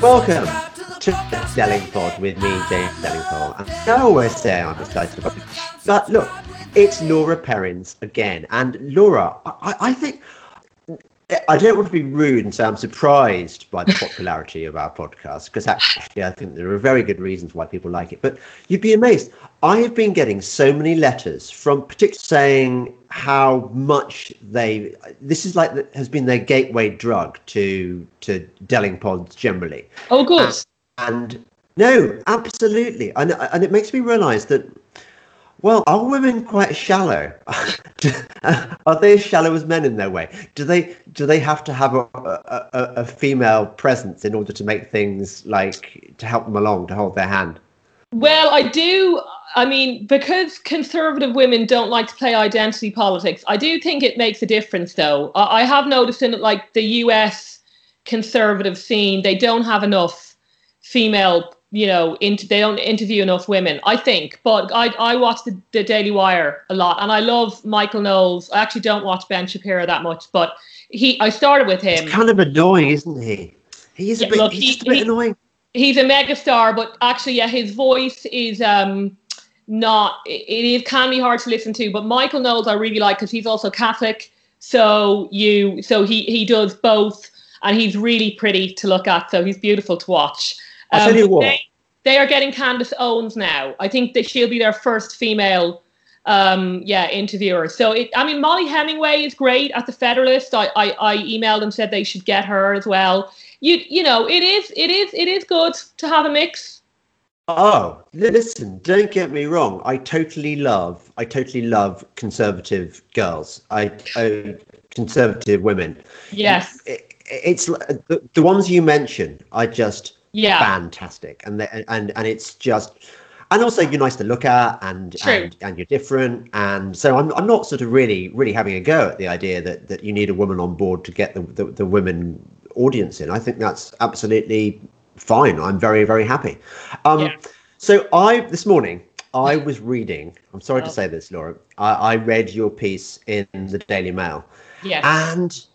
Welcome to Delingpod with me, James Delingpole. And I always say I'm excited about it. But look, it's Laura Perrins again. And Laura, I, I think I don't want to be rude and say I'm surprised by the popularity of our podcast because actually I think there are very good reasons why people like it. But you'd be amazed. I have been getting so many letters from particularly saying how much they this is like the, has been their gateway drug to to Delingpods generally. Oh, good. And, and no, absolutely, and and it makes me realise that well, are women quite shallow? are they as shallow as men in their way? Do they do they have to have a, a, a, female presence in order to make things like to help them along, to hold their hand? Well, I do. I mean, because conservative women don't like to play identity politics, I do think it makes a difference, though. I, I have noticed in like the U.S. conservative scene, they don't have enough female you know, into, they don't interview enough women, I think. But I, I watch the, the Daily Wire a lot, and I love Michael Knowles. I actually don't watch Ben Shapiro that much, but he, I started with him. He's kind of annoying, isn't he? He's yeah, a bit, look, he's he, a bit he, annoying. He's a megastar, but actually, yeah, his voice is um not. It, it can be hard to listen to, but Michael Knowles I really like because he's also Catholic. So you, so he he does both, and he's really pretty to look at. So he's beautiful to watch. I'll tell you um, what. They, they, are getting Candace Owens now. I think that she'll be their first female, um, yeah, interviewer. So it, I mean, Mollie Hemingway is great at the Federalist. I, I, I emailed and said they should get her as well. You, you know, it is, it is, it is good to have a mix. Oh, listen, don't get me wrong. I totally love, I totally love conservative girls. I, I conservative women. Yes. It, it's the, the ones you mentioned. I just yeah. Fantastic. And and and it's just and also you're nice to look at and and, and you're different. And so I'm, I'm not sort of really really having a go at the idea that that you need a woman on board to get the, the, the women audience in. I think that's absolutely fine. I'm very very happy. Um yeah. so i this morning i was reading i'm sorry oh. to say this laura I, I read your piece in the daily mail. Yes. and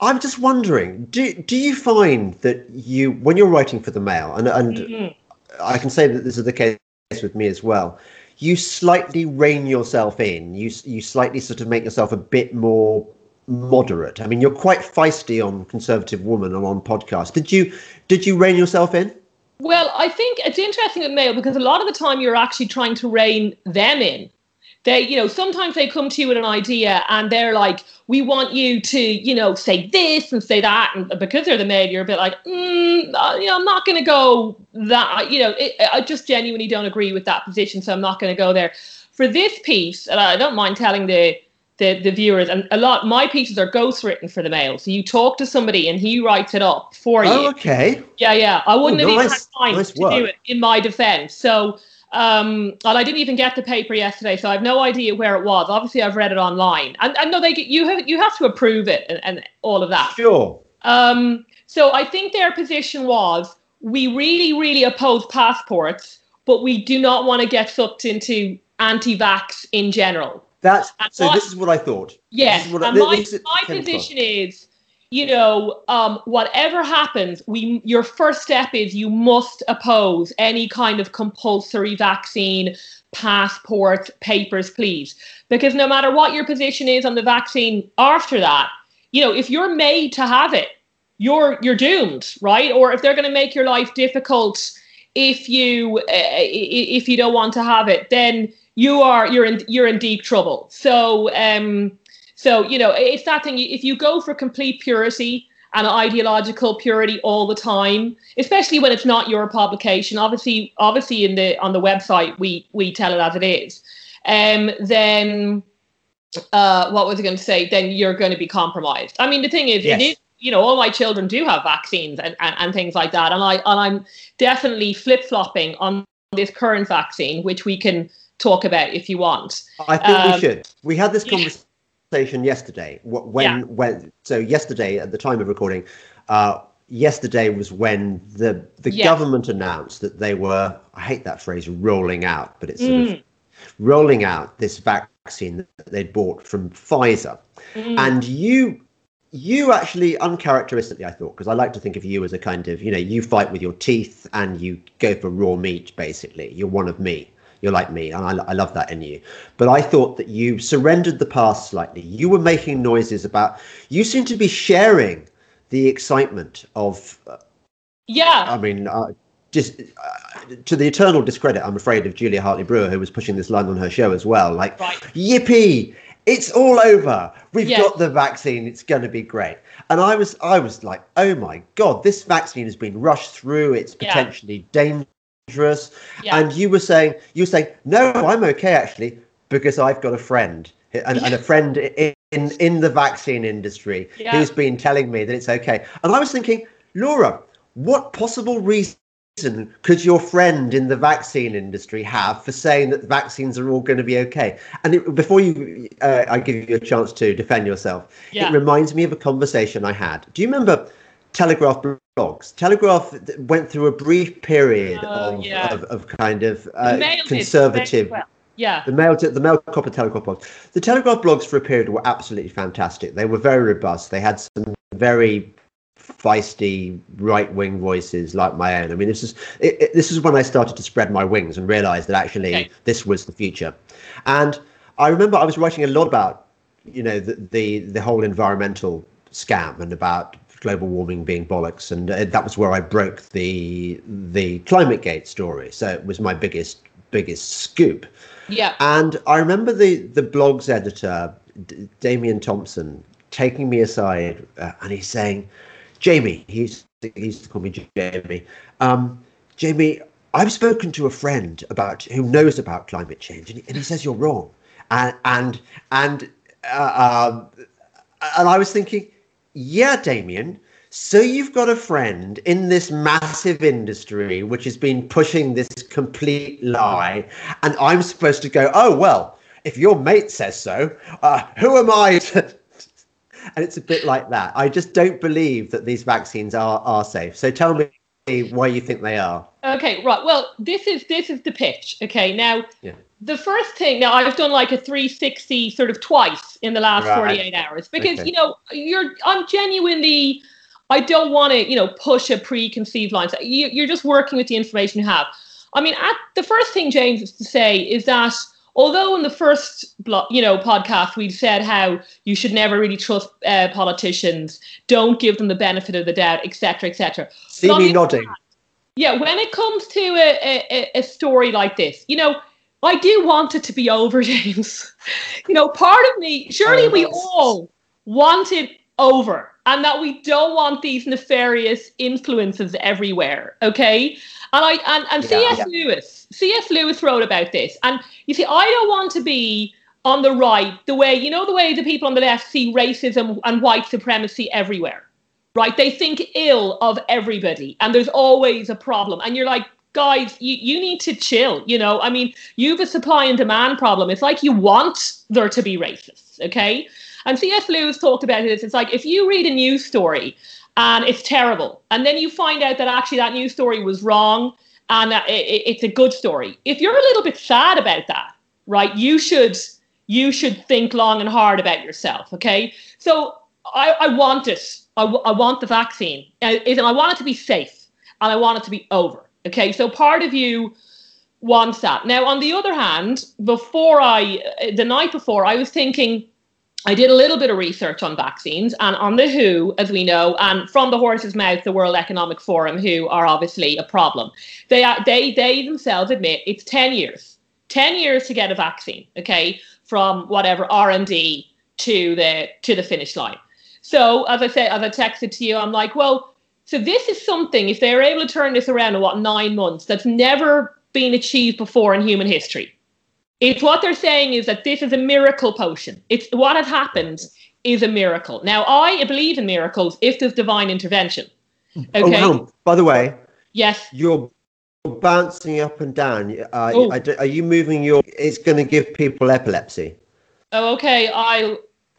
I'm just wondering, do do you find that you, when you're writing for the Mail, and and mm-hmm. I can say that this is the case with me as well, you slightly rein yourself in. You you slightly sort of make yourself a bit more moderate. I mean, you're quite feisty on Conservative Woman and on podcast. Did you did you rein yourself in? Well, I think it's interesting with Mail because a lot of the time you're actually trying to rein them in they you know sometimes they come to you with an idea and they're like we want you to you know say this and say that and because they're the maid you're a bit like mm, uh, you know i'm not going to go that you know it, i just genuinely don't agree with that position so i'm not going to go there. For this piece and i don't mind telling the the, the viewers and a lot my pieces are ghost written for the mail so you talk to somebody and he writes it up for oh, you. okay. Yeah yeah. I wouldn't oh, have nice, even had time nice to work. do it in my defense. So um, well, I didn't even get the paper yesterday, so I have no idea where it was. Obviously, I've read it online, and I know they get, you have you have to approve it and, and all of that. Sure. Um, so I think their position was we really, really oppose passports, but we do not want to get sucked into anti-vax in general. That's and so. This is what I thought. Yes, and I, my, my position is you know, um, whatever happens, we your first step is you must oppose any kind of compulsory vaccine, passport, papers, please. Because no matter what your position is on the vaccine after that, you know, if you're made to have it, you're you're doomed, right? Or if they're going to make your life difficult if you uh, if you don't want to have it, then you are you're in you're in deep trouble. So um so, you know, it's that thing. If you go for complete purity and ideological purity all the time, especially when it's not your publication, obviously, obviously in the on the website we we tell it as it is. Um, then uh, what was I going to say? Then you're going to be compromised. I mean, the thing is, yes. it is you know, all my children do have vaccines and, and, and things like that. And I and I'm definitely flip flopping on this current vaccine, which we can talk about if you want. I think um, we should. We had this conversation conversation yesterday. When yeah. when so yesterday at the time of recording, uh, yesterday was when the the yeah. government announced that they were I hate that phrase rolling out, but it's sort mm. of rolling out this vaccine that they'd bought from Pfizer. Mm. And you you actually uncharacteristically i thought because i like to think of you as a kind of you know you fight with your teeth and you go for raw meat basically you're one of me you're like me and I, I love that in you but i thought that you surrendered the past slightly you were making noises about you seem to be sharing the excitement of uh, yeah i mean uh, just uh, to the eternal discredit i'm afraid of julia hartley brewer who was pushing this line on her show as well like right. yippee it's all over. We've yes. got the vaccine. It's going to be great. And I was, I was like, oh my god, this vaccine has been rushed through. It's potentially yeah. Dangerous. Yeah. And you were saying, you were saying, no, I'm okay actually because I've got a friend and, and a friend in, in in the vaccine industry yeah. who's been telling me that it's okay. And I was thinking, Laura, what possible reason reason could your friend in the vaccine industry have for saying that the vaccines are all going to be okay? And it, before you, uh, I give you a chance to defend yourself. Yeah. It reminds me of a conversation I had. Do you remember Telegraph blogs? Telegraph went through a brief period oh, of, yeah. of, of, kind of uh, conservative. Well. Yeah. The mail, the mail copper Telegraph blogs. The Telegraph blogs for a period were absolutely fantastic. They were very robust. They had some very feisty right wing voices like my own. I mean, this is it, it, this is when I started to spread my wings and realize that actually okay. this was the future. And I remember I was writing a lot about you know the the, the whole environmental scam and about global warming being bollocks, and uh, that was where I broke the the Climategate story. So it was my biggest biggest scoop. Yeah. And I remember the the blog's editor, D- Damian Thompson, taking me aside uh, and he's saying Jamie, he's he used to call me Jamie. Um, Jamie, I've spoken to a friend about who knows about climate change, and he, and he says you're wrong. And and and uh, um, and I was thinking, yeah, Damian. So you've got a friend in this massive industry which has been pushing this complete lie, and I'm supposed to go, oh well, if your mate says so, uh, who am I to, and it's a bit like that. I just don't believe that these vaccines are are safe. So tell me why you think they are. Okay, right. Well, this is this is the pitch. Okay, now yeah. The first thing. Now I've done like a 360 sort of twice in the last right. 48 hours because okay. you know you're I'm genuinely. I don't want to, you know, push a preconceived line. So you, you're just working with the information you have. I mean, at, the first thing James is to say is that although in the first you know podcast we said how you should never really trust uh, politicians don't give them the benefit of the doubt etc etc see me nodding yeah when it comes to a, a, a story like this you know i do want it to be over james you know part of me surely oh, we all want it over and that we don't want these nefarious influences everywhere okay and I and, and yeah, C.S. Yeah. Lewis, C.S. Lewis wrote about this. And you see, I don't want to be on the right the way you know the way the people on the left see racism and white supremacy everywhere. Right? They think ill of everybody, and there's always a problem. And you're like, guys, you, you need to chill. You know, I mean, you have a supply and demand problem. It's like you want there to be racists, okay? And C.S. Lewis talked about this. It's like if you read a news story and it's terrible. And then you find out that actually that news story was wrong and it's a good story. If you're a little bit sad about that, right, you should you should think long and hard about yourself. Okay, so I, I want it. I, I want the vaccine, and I want it to be safe, and I want it to be over. Okay, so part of you wants that. Now, on the other hand, before I, uh, the night before, I was thinking I did a little bit of research on vaccines and on the WHO, as we know, and from the horse's mouth, the World Economic Forum, who are obviously a problem. They are, they they themselves admit it's ten years, ten years to get a vaccine. Okay, from whatever R and D to the to the finish line. So as I said, as I texted to you, I'm like, well, so this is something. If they're able to turn this around in what nine months, that's never been achieved before in human history. It's what they're saying is that this is a miracle potion. It's what has happened is a miracle. Now, I believe in miracles if there's divine intervention. Oh, okay. Oh, by the way, yes, you're bouncing up and down. Uh, oh. are you moving your? It's going to give people epilepsy. Oh, okay.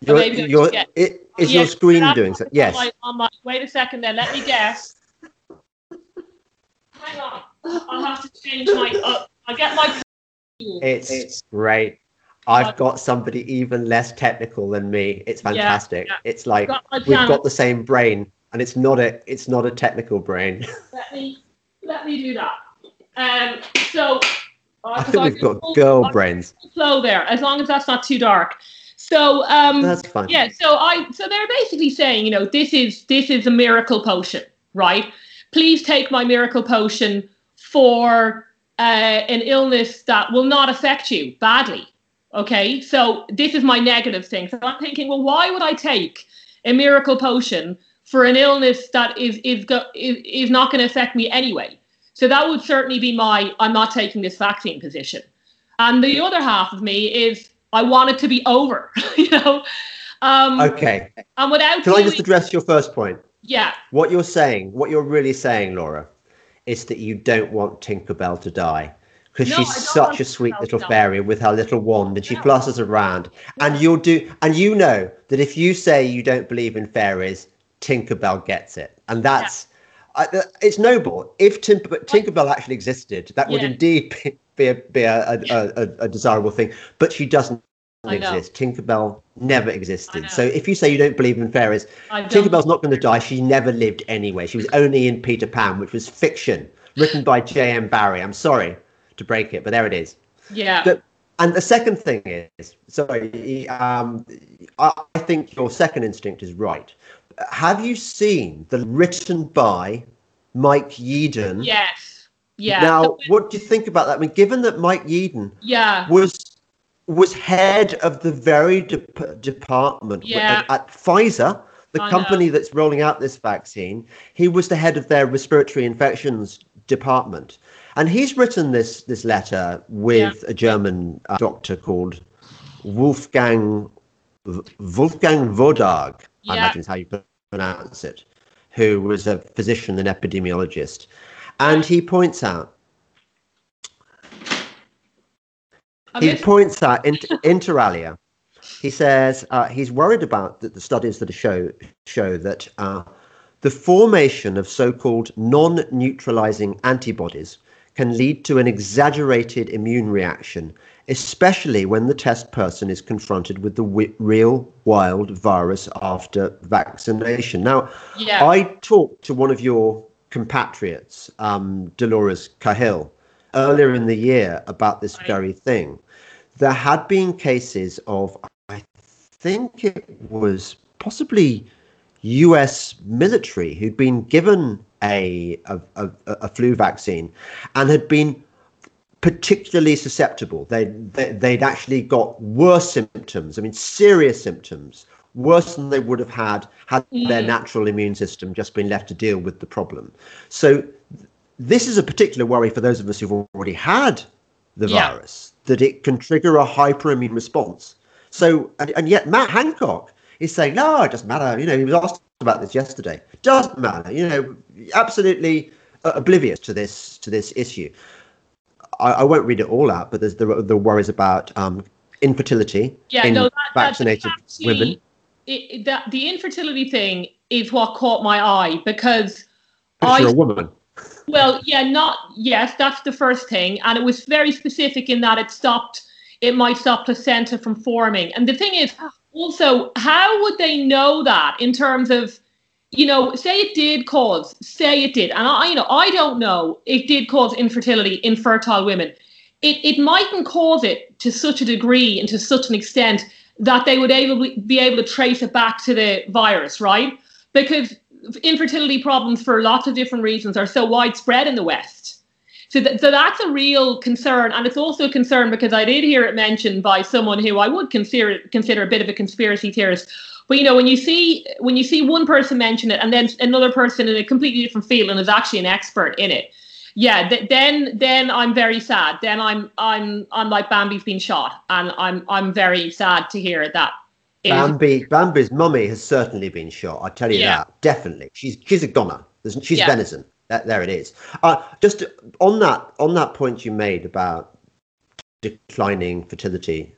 You're, maybe you're, it, is yes, your screen doing so? Yes. On my, on my, wait a second, then. Let me guess. Hang on. I'll have to change my. Uh, I'll get my it's, it's great. I've got somebody even less technical than me. It's fantastic. Yeah, yeah. It's like got we've got the same brain, and it's not a it's not a technical brain. Let me let me do that. Um, so uh, I think we've got girl brains. Flow there, as long as that's not too dark. So um, that's fine. Yeah. So I so they're basically saying, you know, this is this is a miracle potion, right? Please take my miracle potion for uh, an illness that will not affect you badly. Okay. So this is my negative thing. So I'm thinking, well, why would I take a miracle potion for an illness that is is go- is, is not going to affect me anyway? So that would certainly be my I'm not taking this vaccine position. And the other half of me is I want it to be over, you know. Um, okay. And without can doing, I just address your first point? Yeah. What you're saying, what you're really saying, Laura, is that you don't want Tinkerbell to die because no, she's such a sweet little fairy with her little wand and she no. flutters around. Yeah. And you'll do, and you know that if you say you don't believe in fairies, Tinkerbell gets it, and that's. It's noble. If Tinkerbell actually existed, that would yeah. indeed be, be a be a, a, a, desirable thing. But she doesn't exist. Tinkerbell never existed. So if you say you don't believe in fairies, Tinkerbell's not going to die. She never lived anyway. She was only in Peter Pan, which was fiction written by J.M. Barrie. I'm sorry to break it, but there it is. Yeah. And the second thing is, sorry, um, I think your second instinct is right. Have you seen the written by Mike Yeadon? Yes yeah. Now, what do you think about that? I mean, given that Mike Yeadon yeah. was was head of the very de- department yeah. at, at, Pfizer, the I company know. that's rolling out this vaccine, he was the head of their respiratory infections department. And he's written this this letter with yeah. a German uh, doctor called Wolfgang Wolfgang Wodarg, yeah. I imagine is how you pronounce it, who was a physician and epidemiologist. And he points out he points out inter, inter alia. He says uh, he's worried about the, the, studies that show show that uh, the formation of so-called non-neutralizing antibodies can lead to an exaggerated immune reaction, especially when the test person is confronted with the w- real wild virus after vaccination. Now, yeah. I talked to one of your compatriots, um, Dolores Cahill, earlier in the year about this very thing. There had been cases of, I think it was possibly US military who'd been given a, a, a, a flu vaccine and had been particularly susceptible. They, they, they'd actually got worse symptoms, I mean, serious symptoms worse than they would have had had mm. their natural immune system just been left to deal with the problem. So this is a particular worry for those of us who've already had the yeah. virus that it can trigger a hyperimmune response. So and, and yet Matt Hancock is saying no, it doesn't matter. You know, he was asked about this yesterday. Doesn't matter. You know, absolutely uh, oblivious to this to this issue. I, I, won't read it all out, but there's the the worries about um, infertility yeah, in no, that, vaccinated women it, that the infertility thing is what caught my eye because I, you're a woman. Well, yeah, not yes, that's the first thing, and it was very specific in that it stopped. It might stop placenta from forming, and the thing is, also, how would they know that in terms of, you know, say it did cause, say it did, and I, you know, I don't know, it did cause infertility in fertile women. It it mightn't cause it to such a degree and to such an extent that they would able, be able to trace it back to the virus, right? Because infertility problems for lots of different reasons are so widespread in the West. So, th- so that's a real concern, and it's also a concern because I did hear it mentioned by someone who I would consider consider a bit of a conspiracy theorist. But you know, when you see when you see one person mention it, and then another person in a completely different field and is actually an expert in it, yeah, th- then then I'm very sad. Then I'm I'm I'm like Bambi's been shot, and I'm I'm very sad to hear that. Bambi Bambi's mummy has certainly been shot. I tell you yeah. that definitely. She's she's a goner. She's yeah. venison. That, there it is. Uh, just on that on that point you made about declining fertility.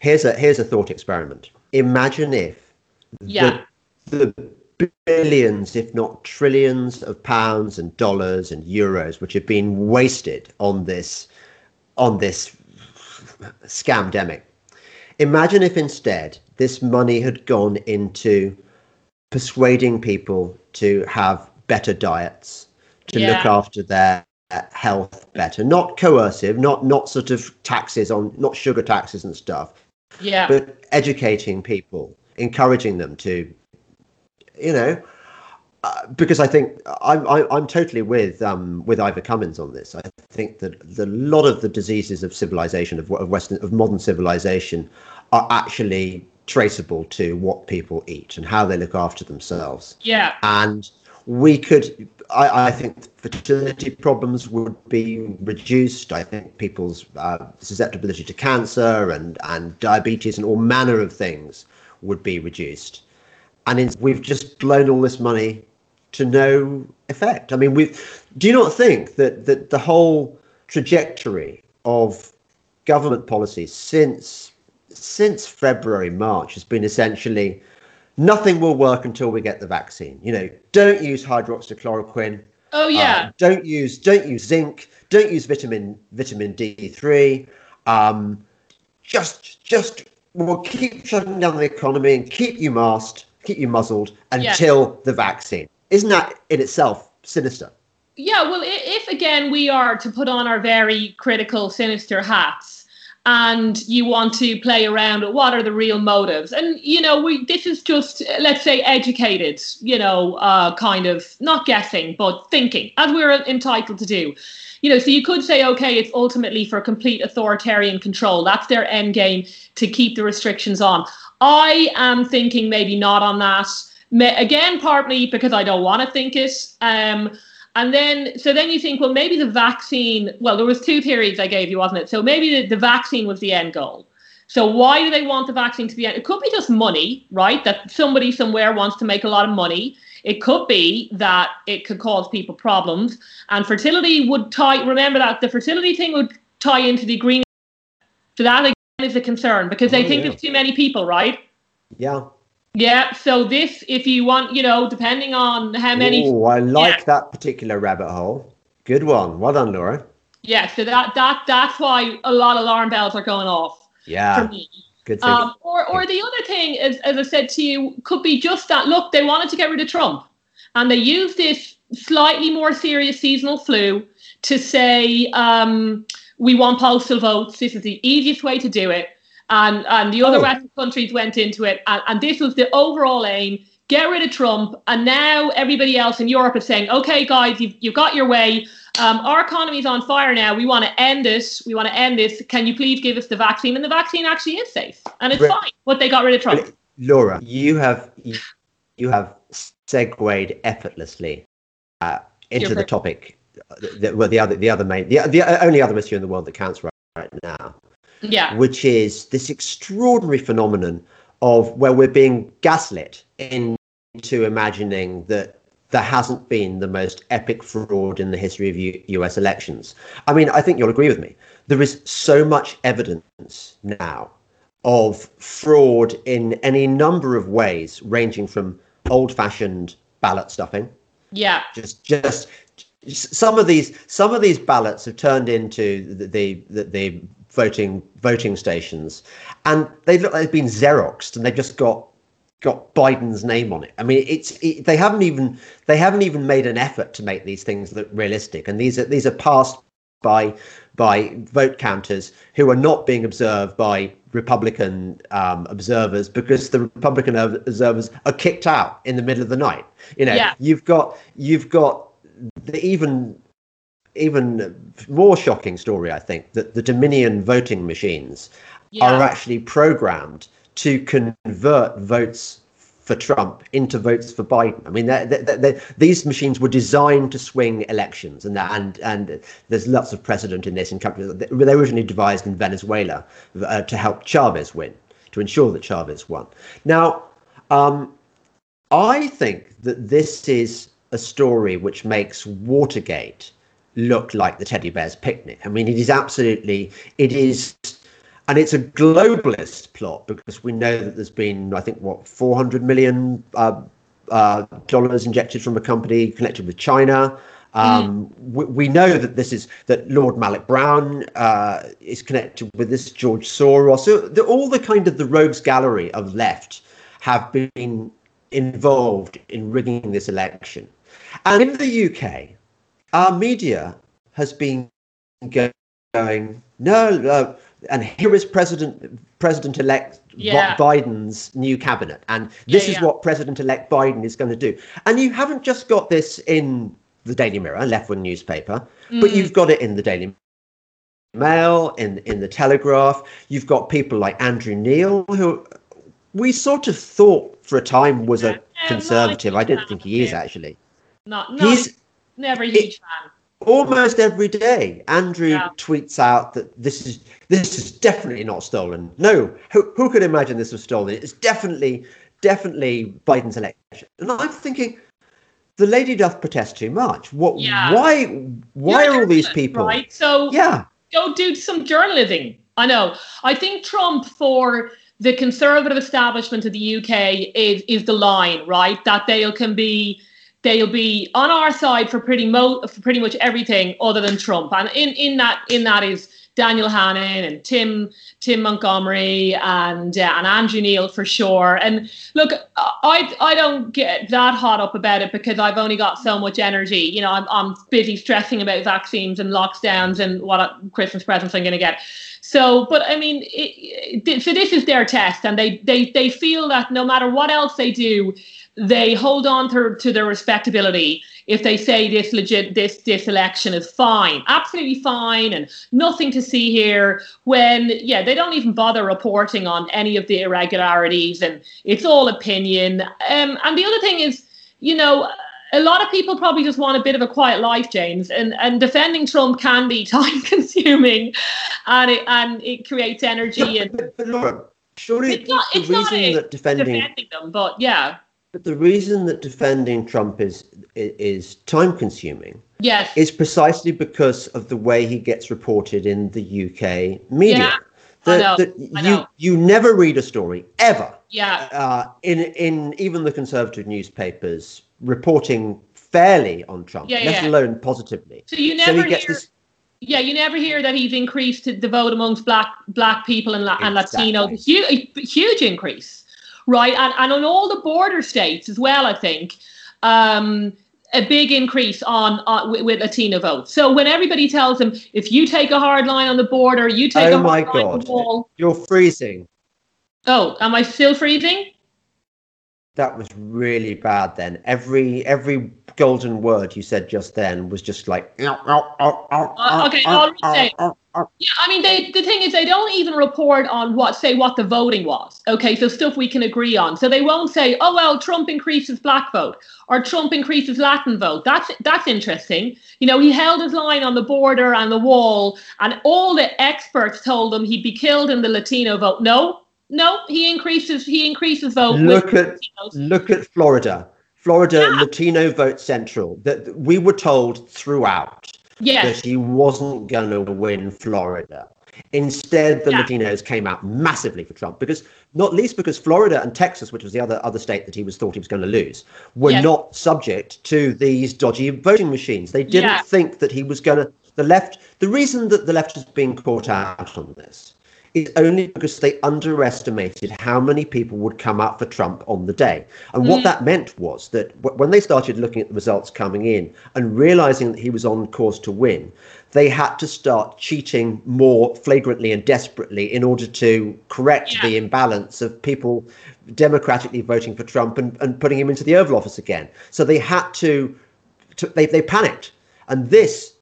Here's a here's a thought experiment. Imagine if yeah. the, the billions, if not trillions, of pounds and dollars and euros, which have been wasted on this on this scamdemic. Imagine if instead this money had gone into persuading people to have better diets, to Yeah. look after their health better, not coercive, not not sort of taxes on, not sugar taxes and stuff, Yeah. but educating people, encouraging them to, you know, uh, because I think I'm I'm, I'm totally with um, with Ivor Cummins on this. I think that the lot of the diseases of civilization of, of Western of modern civilization are actually traceable to what people eat and how they look after themselves yeah. and we could I, I think fertility problems would be reduced i think people's uh, susceptibility to cancer and and diabetes and all manner of things would be reduced and we've just blown all this money to no effect i mean we do you not think that that the whole trajectory of government policies since since february march has been essentially nothing will work until we get the vaccine. You know, don't use hydroxychloroquine. Oh yeah. Uh, don't use don't use zinc. Don't use vitamin vitamin D three. Um, just just we'll keep shutting down the economy and keep you masked, keep you muzzled Yeah. until the vaccine. Isn't that in itself sinister? Yeah, well, if again we are to put on our very critical, sinister hats, and you want to play around with what are the real motives, and you know, we this is just let's say educated, you know, uh, kind of not guessing but thinking, as we're entitled to do. You know, so you could say, okay, it's ultimately for complete authoritarian control. That's their end game to keep the restrictions on. I am thinking maybe not on that. Again, partly because I don't want to think it. Um, and then, so then you think, well, maybe the vaccine. Well, there was two theories I gave you, wasn't it? So maybe the, the vaccine was the end goal. So why do they want the vaccine to be? It could be just money, right? That somebody somewhere wants to make a lot of money. It could be that it could cause people problems, and fertility would tie. Remember that the fertility thing would tie into the green. So that again is a concern because they Oh, think yeah. there's too many people, right? Yeah. Yeah. So this, if you want, you know, depending on how many Oh, I like Yeah. that particular rabbit hole. Good one. Well done, Laura. Yeah, so that that that's why a lot of alarm bells are going off for Yeah. me. Good. Um, or or the other thing, is, as I said to you, could be just that. Look, they wanted to get rid of Trump, and they used this slightly more serious seasonal flu to say um, we want postal votes. This is the easiest way to do it, and and the other Oh. Western countries went into it, and, and this was the overall aim. Get rid of Trump, and now everybody else in Europe is saying, "Okay, guys, you've, you've got your way. Um, our economy's on fire now. We want to end this. We want to end this. Can you please give us the vaccine?" And the vaccine actually is safe, and it's fine. But they got rid of Trump. Laura, you have you have segued effortlessly uh, into You're the topic. The, well, the other, the other main, the, the only other issue in the world that counts right, right now, Yeah, which is this extraordinary phenomenon of where we're being gaslit into imagining that there hasn't been the most epic fraud in the history of U- US elections. I mean, I think you'll agree with me. There is so much evidence now of fraud in any number of ways, ranging from old-fashioned ballot stuffing, yeah, just just some of these some of these ballots have turned into the the, the, the voting voting stations, and they look like they've been xeroxed, and they've just got got Biden's name on it. I mean, it's it, they haven't even they haven't even made an effort to make these things look realistic, and these are these are passed by by vote counters who are not being observed by Republican um, observers because the Republican observers are kicked out in the middle of the night. You know, Yeah. you've got you've got the even even more shocking story. I think that the Dominion voting machines yeah. are actually programmed to convert votes for Trump into votes for Biden. I mean, they're, they're, they're, these machines were designed to swing elections, and that, and and there's lots of precedent in this in countries. They were originally devised in Venezuela uh, to help Chavez win, to ensure that Chavez won. Now, um, I think that this is a story which makes Watergate look like the teddy bear's picnic. I mean, it is absolutely, it is, and it's a globalist plot because we know that there's been, I think, what, 400 million uh, uh, dollars injected from a company connected with China. Um, mm. we, we, know that this is that Lord Malloch Brown uh, is connected with this George Soros. So the, all the kind of the rogues gallery of left have been involved in rigging this election. And in the UK, our media has been going, no, uh, and here is President President elect yeah. Biden's new cabinet, and this yeah, yeah. is what President elect Biden is going to do. And you haven't just got this in the Daily Mirror, left wing newspaper, mm. but you've got it in the Daily Mail, in in the Telegraph. You've got people like Andrew Neil, who we sort of thought for a time was a conservative. I don't think he is actually. Not, not he's never a huge it, fan almost every day andrew yeah. tweets out that this is this is definitely not stolen. No who, who could imagine this was stolen? It's definitely definitely biden's election. And i'm thinking the lady doth protest too much. What yeah. why why You're are all these people? Right so yeah. go do some journalism. I know. I think trump for the conservative establishment of the uk is is the line right? That they can be they'll be on our side for pretty mo for pretty much everything other than Trump. And in, in that in that is Daniel Hannan and Tim Tim Montgomerie and uh, and Andrew Neil for sure. And look, I I don't get that hot up about it because I've only got so much energy. You know, I'm I'm busy stressing about vaccines and lockdowns and what Christmas presents I'm going to get. So, but I mean, it, it, so this is their test, and they they they feel that no matter what else they do, they hold on to, to their respectability. If they say this legit this this election is fine absolutely fine and nothing to see here when yeah they don't even bother reporting on any of the irregularities and it's all opinion. Um, and the other thing is you know a lot of people probably just want a bit of a quiet life, James, and and defending Trump can be time consuming, and it and it creates energy and. But, but Laura, surely it's not, it's the reason that defending, defending them, but yeah. But the reason that defending Trump is is time consuming yes. is precisely because of the way he gets reported in the UK media. Yeah. That, that you you never read a story ever. Yeah. Uh, in in even the conservative newspapers reporting fairly on Trump, yeah, let yeah. alone positively. So you never so hear. This, yeah, you never hear that he's increased the vote amongst black black people and, and exactly. Latinos. Huge, huge increase right? And, and on all the border states as well, I think. Um, a big increase on, on with, with, Latino votes. So when everybody tells them, if you take a hard line on the border, you take oh a hard line on the wall. You're freezing. Oh, am I still freezing? That was really bad. Then every every golden word you said just then was just like. Uh, okay, I'll say. Yeah, I mean, they, the thing is, they don't even report on what, say, what the voting was. Okay, so stuff we can agree on. So they won't say, oh well, Trump increases black vote or Trump increases Latin vote. That's that's interesting. You know, he held his line on the border and the wall, and all the experts told him he'd be killed in the Latino vote. No, no, he increases he increases vote. Look at Latinos. look at Florida. Florida yeah. Latino vote central. That we were told throughout yes. that he wasn't going to win Florida. Instead, the yeah. Latinos came out massively for Trump because, not least because Florida and Texas, which was the other other state that he was thought he was going to lose, were yes. not subject to these dodgy voting machines. They didn't yeah. think that he was going to. The left. The reason that the left has been caught out on this is only because they underestimated how many people would come out for Trump on the day. And mm. what that meant was that w- when they started looking at the results coming in and realizing that he was on course to win, they had to start cheating more flagrantly and desperately in order to correct yeah. the imbalance of people democratically voting for Trump and, and putting him into the Oval Office again. So they had to, to they, they panicked. And this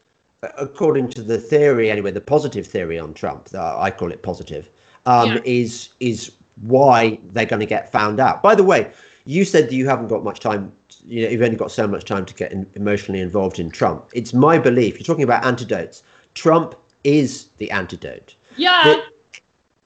according to the theory anyway, the positive theory on Trump, uh, I call it positive, um, yeah. is is why they're going to get found out. By the way, you said that you haven't got much time. You know, you've only got so much time to get in, emotionally involved in Trump. It's my belief. You're talking about antidotes. Trump is the antidote. Yeah.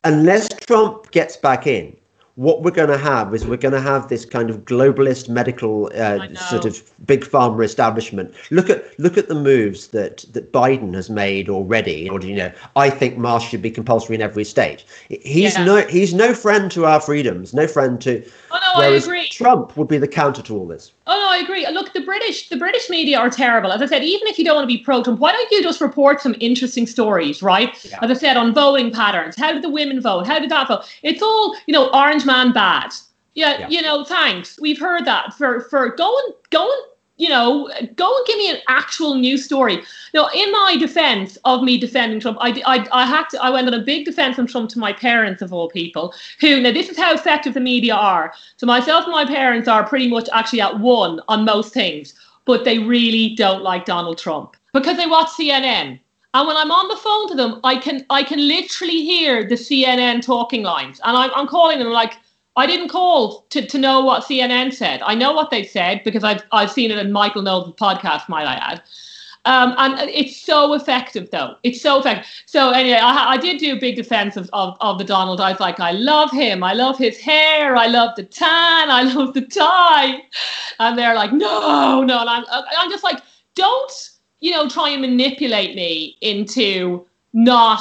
unless Trump gets back in, what we're going to have is we're going to have this kind of globalist medical uh, sort of big pharma establishment. Look at look at the moves that that Biden has made already. Or you know, I think masks should be compulsory in every state. He's yeah. no he's no friend to our freedoms, no friend to. Oh no, I agree. Trump would be the counter to all this. Oh no, I agree. Look, the British the British media are terrible. As I said, even if you don't want to be pro Trump, why don't you just report some interesting stories, right? Yeah. As I said, on voting patterns. How did the women vote? How did that vote? It's all you know, orange man bad. Yeah, yeah, you know, thanks. We've heard that for for go and go and you know, go and give me an actual news story. Now, in my defense of me defending Trump, I, I, I had to, I went on a big defense on Trump to my parents of all people, who now this is how effective the media are. So myself and my parents are pretty much actually at one on most things, but they really don't like Donald Trump because they watch CNN. And when I'm on the phone to them, I can I can literally hear the CNN talking lines, and I'm, I'm calling them like I didn't call to, to know what CNN said. I know what they said because I've I've seen it in Michael Knowles' podcast, might I add. Um, and it's so effective, though. It's so effective. So anyway, I, I did do a big defense of, of, of the Donald. I was like, I love him. I love his hair. I love the tan. I love the tie. And they're like, no, no. And I'm, I'm just like, don't, you know, try and manipulate me into not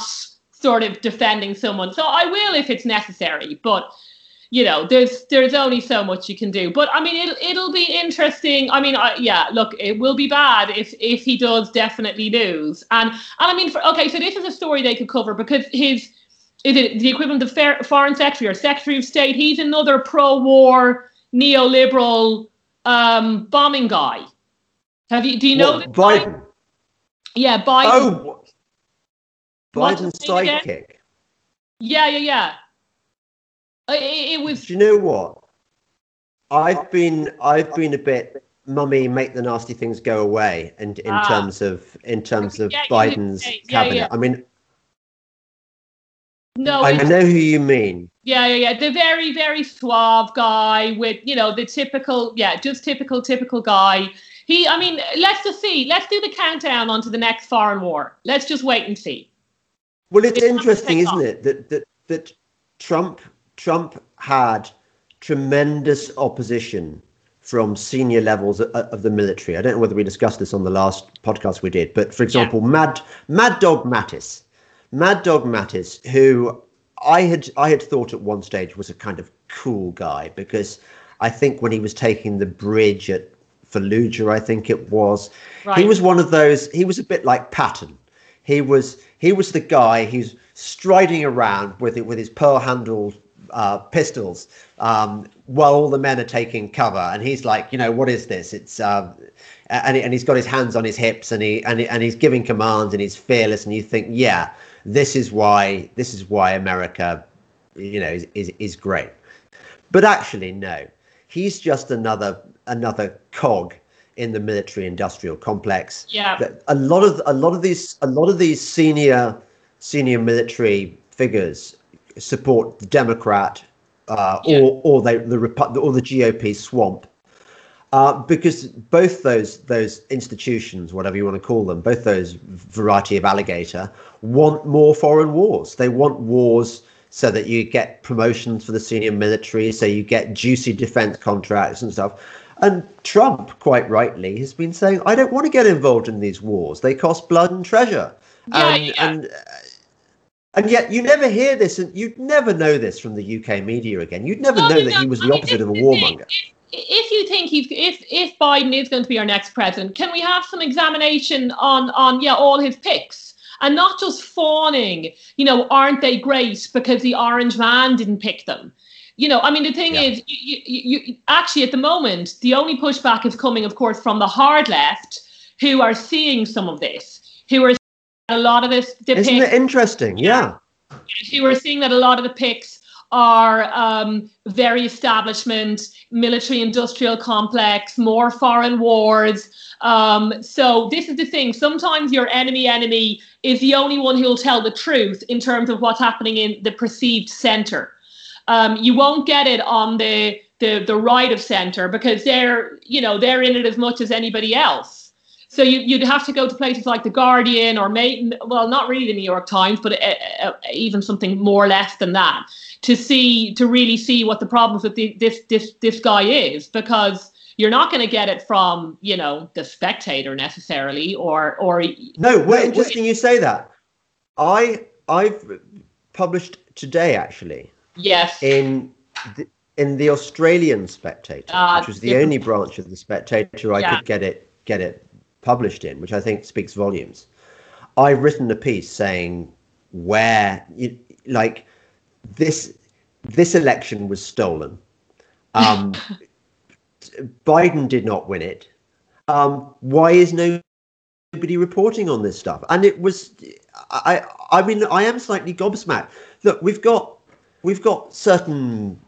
sort of defending someone. So I will if it's necessary, but you know, there's there's only so much you can do. But I mean, it'll it'll be interesting. I mean, I, yeah, look, it will be bad if if he does definitely lose. And and I mean, for, okay, so this is a story they could cover because his is it the equivalent of foreign secretary or secretary of state? He's another pro-war neoliberal um, bombing guy. Have you? Do you know? Guy? Yeah, Biden. Oh, Biden's sidekick. Yeah, yeah, yeah. It, it was. Do you know what? I've been I've been a bit mummy make the nasty things go away and in ah. terms of in terms of yeah, Biden's yeah, cabinet. Yeah. I mean no, I know who you mean. Yeah, yeah, yeah. The very, very suave guy with, you know, the typical, yeah, just typical, typical guy. He, I mean, let's just see. Let's do the countdown onto the next foreign war. Let's just wait and see. Well, it's, it's interesting, isn't off. it, that that that Trump Trump had tremendous opposition from senior levels of the military. I don't know whether we discussed this on the last podcast we did, but for example, yeah. Mad Mad Dog Mattis, Mad Dog Mattis, who I had I had thought at one stage was a kind of cool guy because I think when he was taking the bridge at Fallujah, I think it was, right. he was one of those. He was a bit like Patton. He was he was the guy who's striding around with it with his pearl handled uh, pistols um, while all the men are taking cover, and he's like, you know, what is this? It's uh, and and he's got his hands on his hips, and he and he, and he's giving commands, and he's fearless, and you think, yeah, this is why this is why America, you know, is is, is great. But actually, no, he's just another another cog in the military industrial complex. Yeah. A lot of a lot of these a lot of these senior senior military figures support the Democrat uh, yeah. or or they, the or the GOP swamp. Uh, because both those those institutions, whatever you want to call them, both those variety of alligator, want more foreign wars. They want wars so that you get promotions for the senior military, so you get juicy defense contracts and stuff. And Trump, quite rightly, has been saying, "I don't want to get involved in these wars. They cost blood and treasure." Yeah, and, yeah. and uh, and yet you never hear this, and you'd never know this from the UK media again. You'd never no, know that he was the opposite of a warmonger. If you think he's if if Biden is going to be our next president, can we have some examination on on yeah all his picks and not just fawning? You know, aren't they great because the orange man didn't pick them? You know, I mean, the thing yeah. is, you, you, you actually at the moment the only pushback is coming, of course, from the hard left who are seeing some of this, who are a lot of this depicts, Isn't it interesting? Yeah. You were seeing that a lot of the pics are um, very establishment, military industrial complex, more foreign wars. Um, so this is the thing. Sometimes your enemy enemy is the only one who will tell the truth in terms of what's happening in the perceived center. Um, you won't get it on the, the the right of center because they're you know they're in it as much as anybody else. So you, you'd have to go to places like the Guardian or may, well, not really the New York Times, but uh, uh, even something more less than that to see to really see what the problems with the, this this this guy is because you're not going to get it from you know the spectator necessarily or or no well interesting you say that i i've published today actually yes in the, in the australian spectator uh, which was the only branch of the spectator i yeah. could get it get it published in which i think speaks volumes i've written a piece saying where you, like this this election was stolen um Biden did not win it. Um, why is nobody reporting on this stuff? And it was, I, I mean, I am slightly gobsmacked. Look, we've got, we've got certain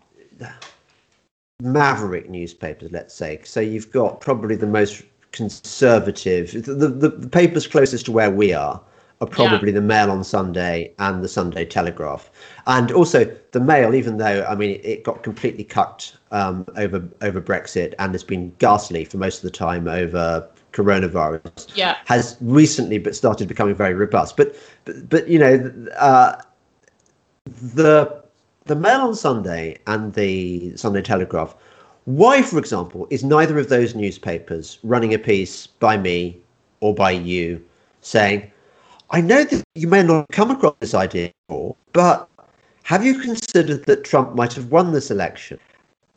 maverick newspapers, let's say. So you've got probably the most conservative, the, the, the papers closest to where we are are probably yeah. the Mail on Sunday and the Sunday Telegraph, and also the Mail. Even though I mean it got completely cut um, over over Brexit and has been ghastly for most of the time over coronavirus. Yeah, has recently but started becoming very robust. But but, but you know uh, the the Mail on Sunday and the Sunday Telegraph. Why, for example, is neither of those newspapers running a piece by me or by you saying I know that you may not come across this idea before, but have you considered that Trump might have won this election?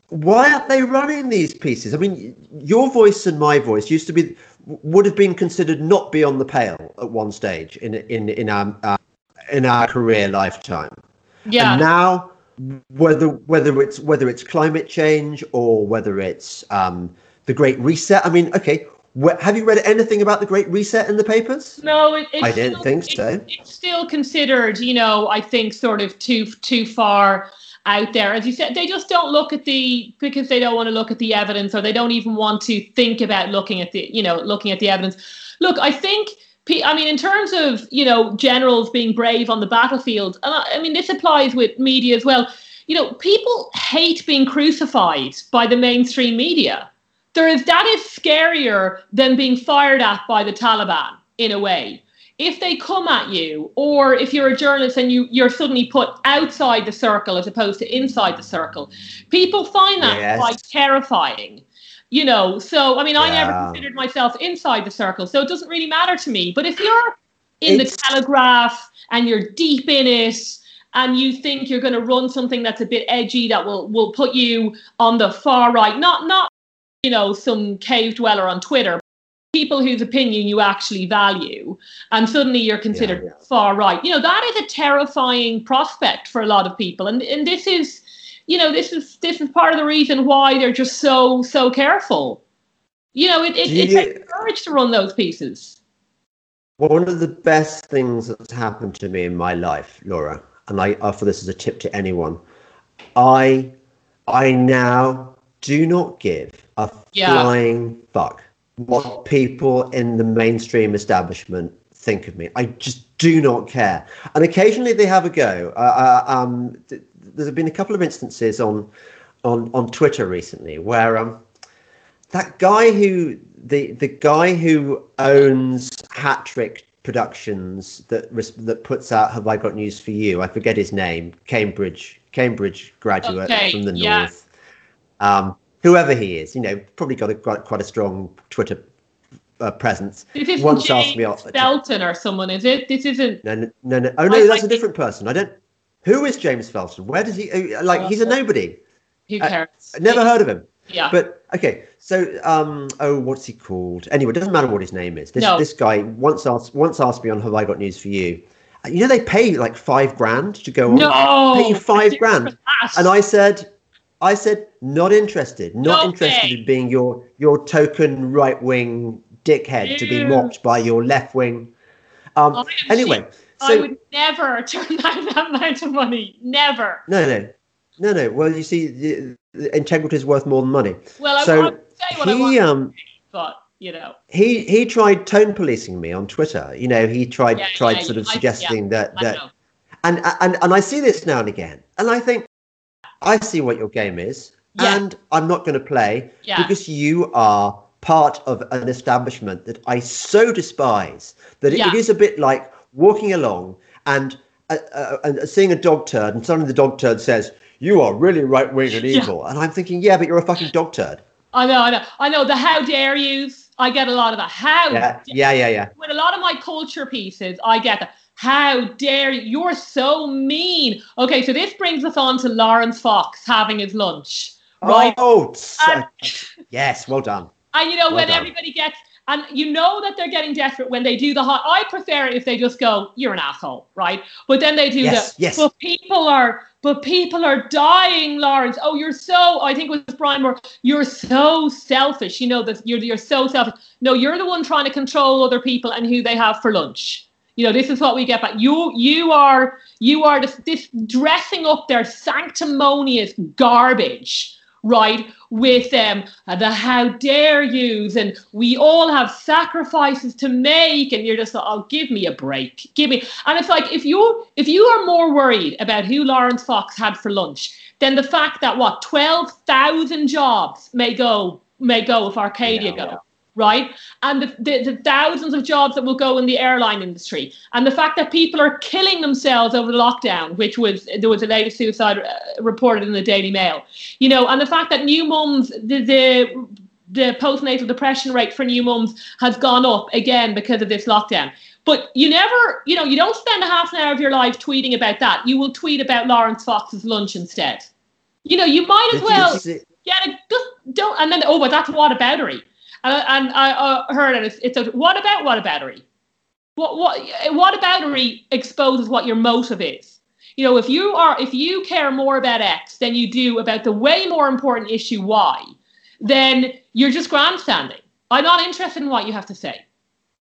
Why aren't they running these pieces? I mean, your voice and my voice used to be would have been considered not beyond the pale at one stage in in in our uh, in our career lifetime. Yeah. And now, whether whether it's whether it's climate change or whether it's um, the Great Reset. I mean, okay, have you read anything about the Great Reset in the papers? No, it, I didn't think so. It, it's still considered, you know, I think sort of too too far out there. As you said, they just don't look at the because they don't want to look at the evidence, or they don't even want to think about looking at the, you know, looking at the evidence. Look, I think. I mean, in terms of you know generals being brave on the battlefield, and I, I mean this applies with media as well. You know, people hate being crucified by the mainstream media there is that is scarier than being fired at by the Taliban in a way. If they come at you, or if you're a journalist and you, you're suddenly put outside the circle as opposed to inside the circle, people find that yes. quite terrifying. You know, so I mean, I never considered myself inside the circle, so it doesn't really matter to me. But if you're in it's... the Telegraph and you're deep in it, and you think you're going to run something that's a bit edgy that will will put you on the far right not not you know, some cave dweller on Twitter, people whose opinion you actually value, and suddenly you're considered yeah, yeah. far right. You know, that is a terrifying prospect for a lot of people. And and this is, you know, this is this is part of the reason why they're just so so careful. You know, it, it, it takes courage to run those pieces. One of the best things that's happened to me in my life, Laura, and I offer this as a tip to anyone. I I now do not give a yeah. flying fuck what people in the mainstream establishment think of me. I just do not care. And occasionally they have a go. Uh, uh, um, there's been a couple of instances on on on Twitter recently where um, that guy who the the guy who owns Hat Trick Productions that that puts out Have I Got News for You? I forget his name. Cambridge Cambridge graduate okay, from the yeah. north. Um, whoever he is, you know, probably got a got quite a strong Twitter uh, presence. This isn't Once James asked me off, Felton or someone, is it? This isn't. No, no, no. no. Oh no, I, that's I a different person. I don't. Who is James Felton? Where does he? Uh, like, he's a nobody. Who uh, cares? Uh, never heard of him. Yeah. But okay, so um, oh, what's he called? Anyway, it doesn't matter what his name is. This no. this guy once asked once asked me on Have I Got News for You. Uh, you know they pay like five grand to go on. No, pay you five grand, and I said I said not interested, not okay. interested in being your your token right wing dickhead Ew. to be mocked by your left wing. Um, anyway, so, I would never turn down that amount of money. Never. No, no, no, no. Well, you see, the, the integrity is worth more than money. Well, I so say he, I want, um, but you know, he he tried tone policing me on Twitter. You know, he tried yeah, tried yeah, sort of I, suggesting yeah, that that, and and and I see this now and again, and I think I see what your game is, and I'm not going to play because you are part of an establishment that I so despise that it, it is a bit like walking along and uh, uh, and seeing a dog turd, and suddenly the dog turd says, "You are really right wing and Yeah. evil," and I'm thinking, "Yeah, but you're a fucking dog turd." I know, I know, I know. The how dare yous. I get a lot of that. How Yeah, yeah, yeah, yeah. with a lot of my culture pieces, I get that. How dare you? You're so mean. Okay, so this brings us on to Laurence Fox having his lunch, right? Oh, And- yes, well done. And you know, Well when done. everybody gets, and you know that they're getting desperate when they do the hot. I prefer it if they just go, "You're an asshole," right? But then they do Yes, the. yes. But people are, but people are dying, Laurence. Oh, you're so. I think it was Brian Moore. You're so selfish. You know that you're you're so selfish. No, you're the one trying to control other people and who they have for lunch. You know, this is what we get back. You you are you are this, this dressing up their sanctimonious garbage right with um the how dare yous? And we all have sacrifices to make. And you're just like oh give me a break. Give me and it's like if you if you are more worried about who laurence fox had for lunch than the fact that what 12,000 jobs may go may go if arcadia Yeah, go. yeah. Right? And the, the, the thousands of jobs that will go in the airline industry. And the fact that people are killing themselves over the lockdown which was there was a latest suicide uh, reported in the daily mail. You know and the fact that new mums the, the the postnatal depression rate for new mums has gone up again because of this lockdown. But you never you know you don't spend a half an hour of your life tweeting about that. You will tweet about laurence fox's lunch instead. You know you might as well it just don't. And then, oh, but that's what aboutery. And, I- I uh, heard it. It's, it's a what about what aboutery? What what whataboutery exposes what your motive is. You know, if you are if you care more about X than you do about the way more important issue Y, then you're just grandstanding. I'm not interested in what you have to say.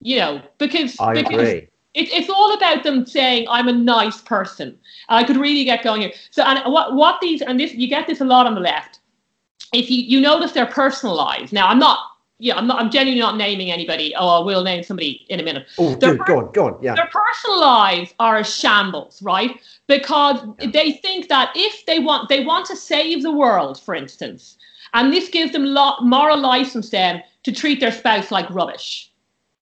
You know, because I because agree. it, it's all about them saying I'm a nice person. I could really get going here. So and what what these and this you get this a lot on the left. If you you notice their personal lives. Now I'm not yeah I'm not I'm genuinely not naming anybody. Oh I will name somebody in a minute. Oh, They're good. Go on, go on. Yeah. Their personal lives are a shambles, right? Because Yeah. they think that if they want they want to save the world, for instance, and this gives them lo- moral license then to treat their spouse like rubbish.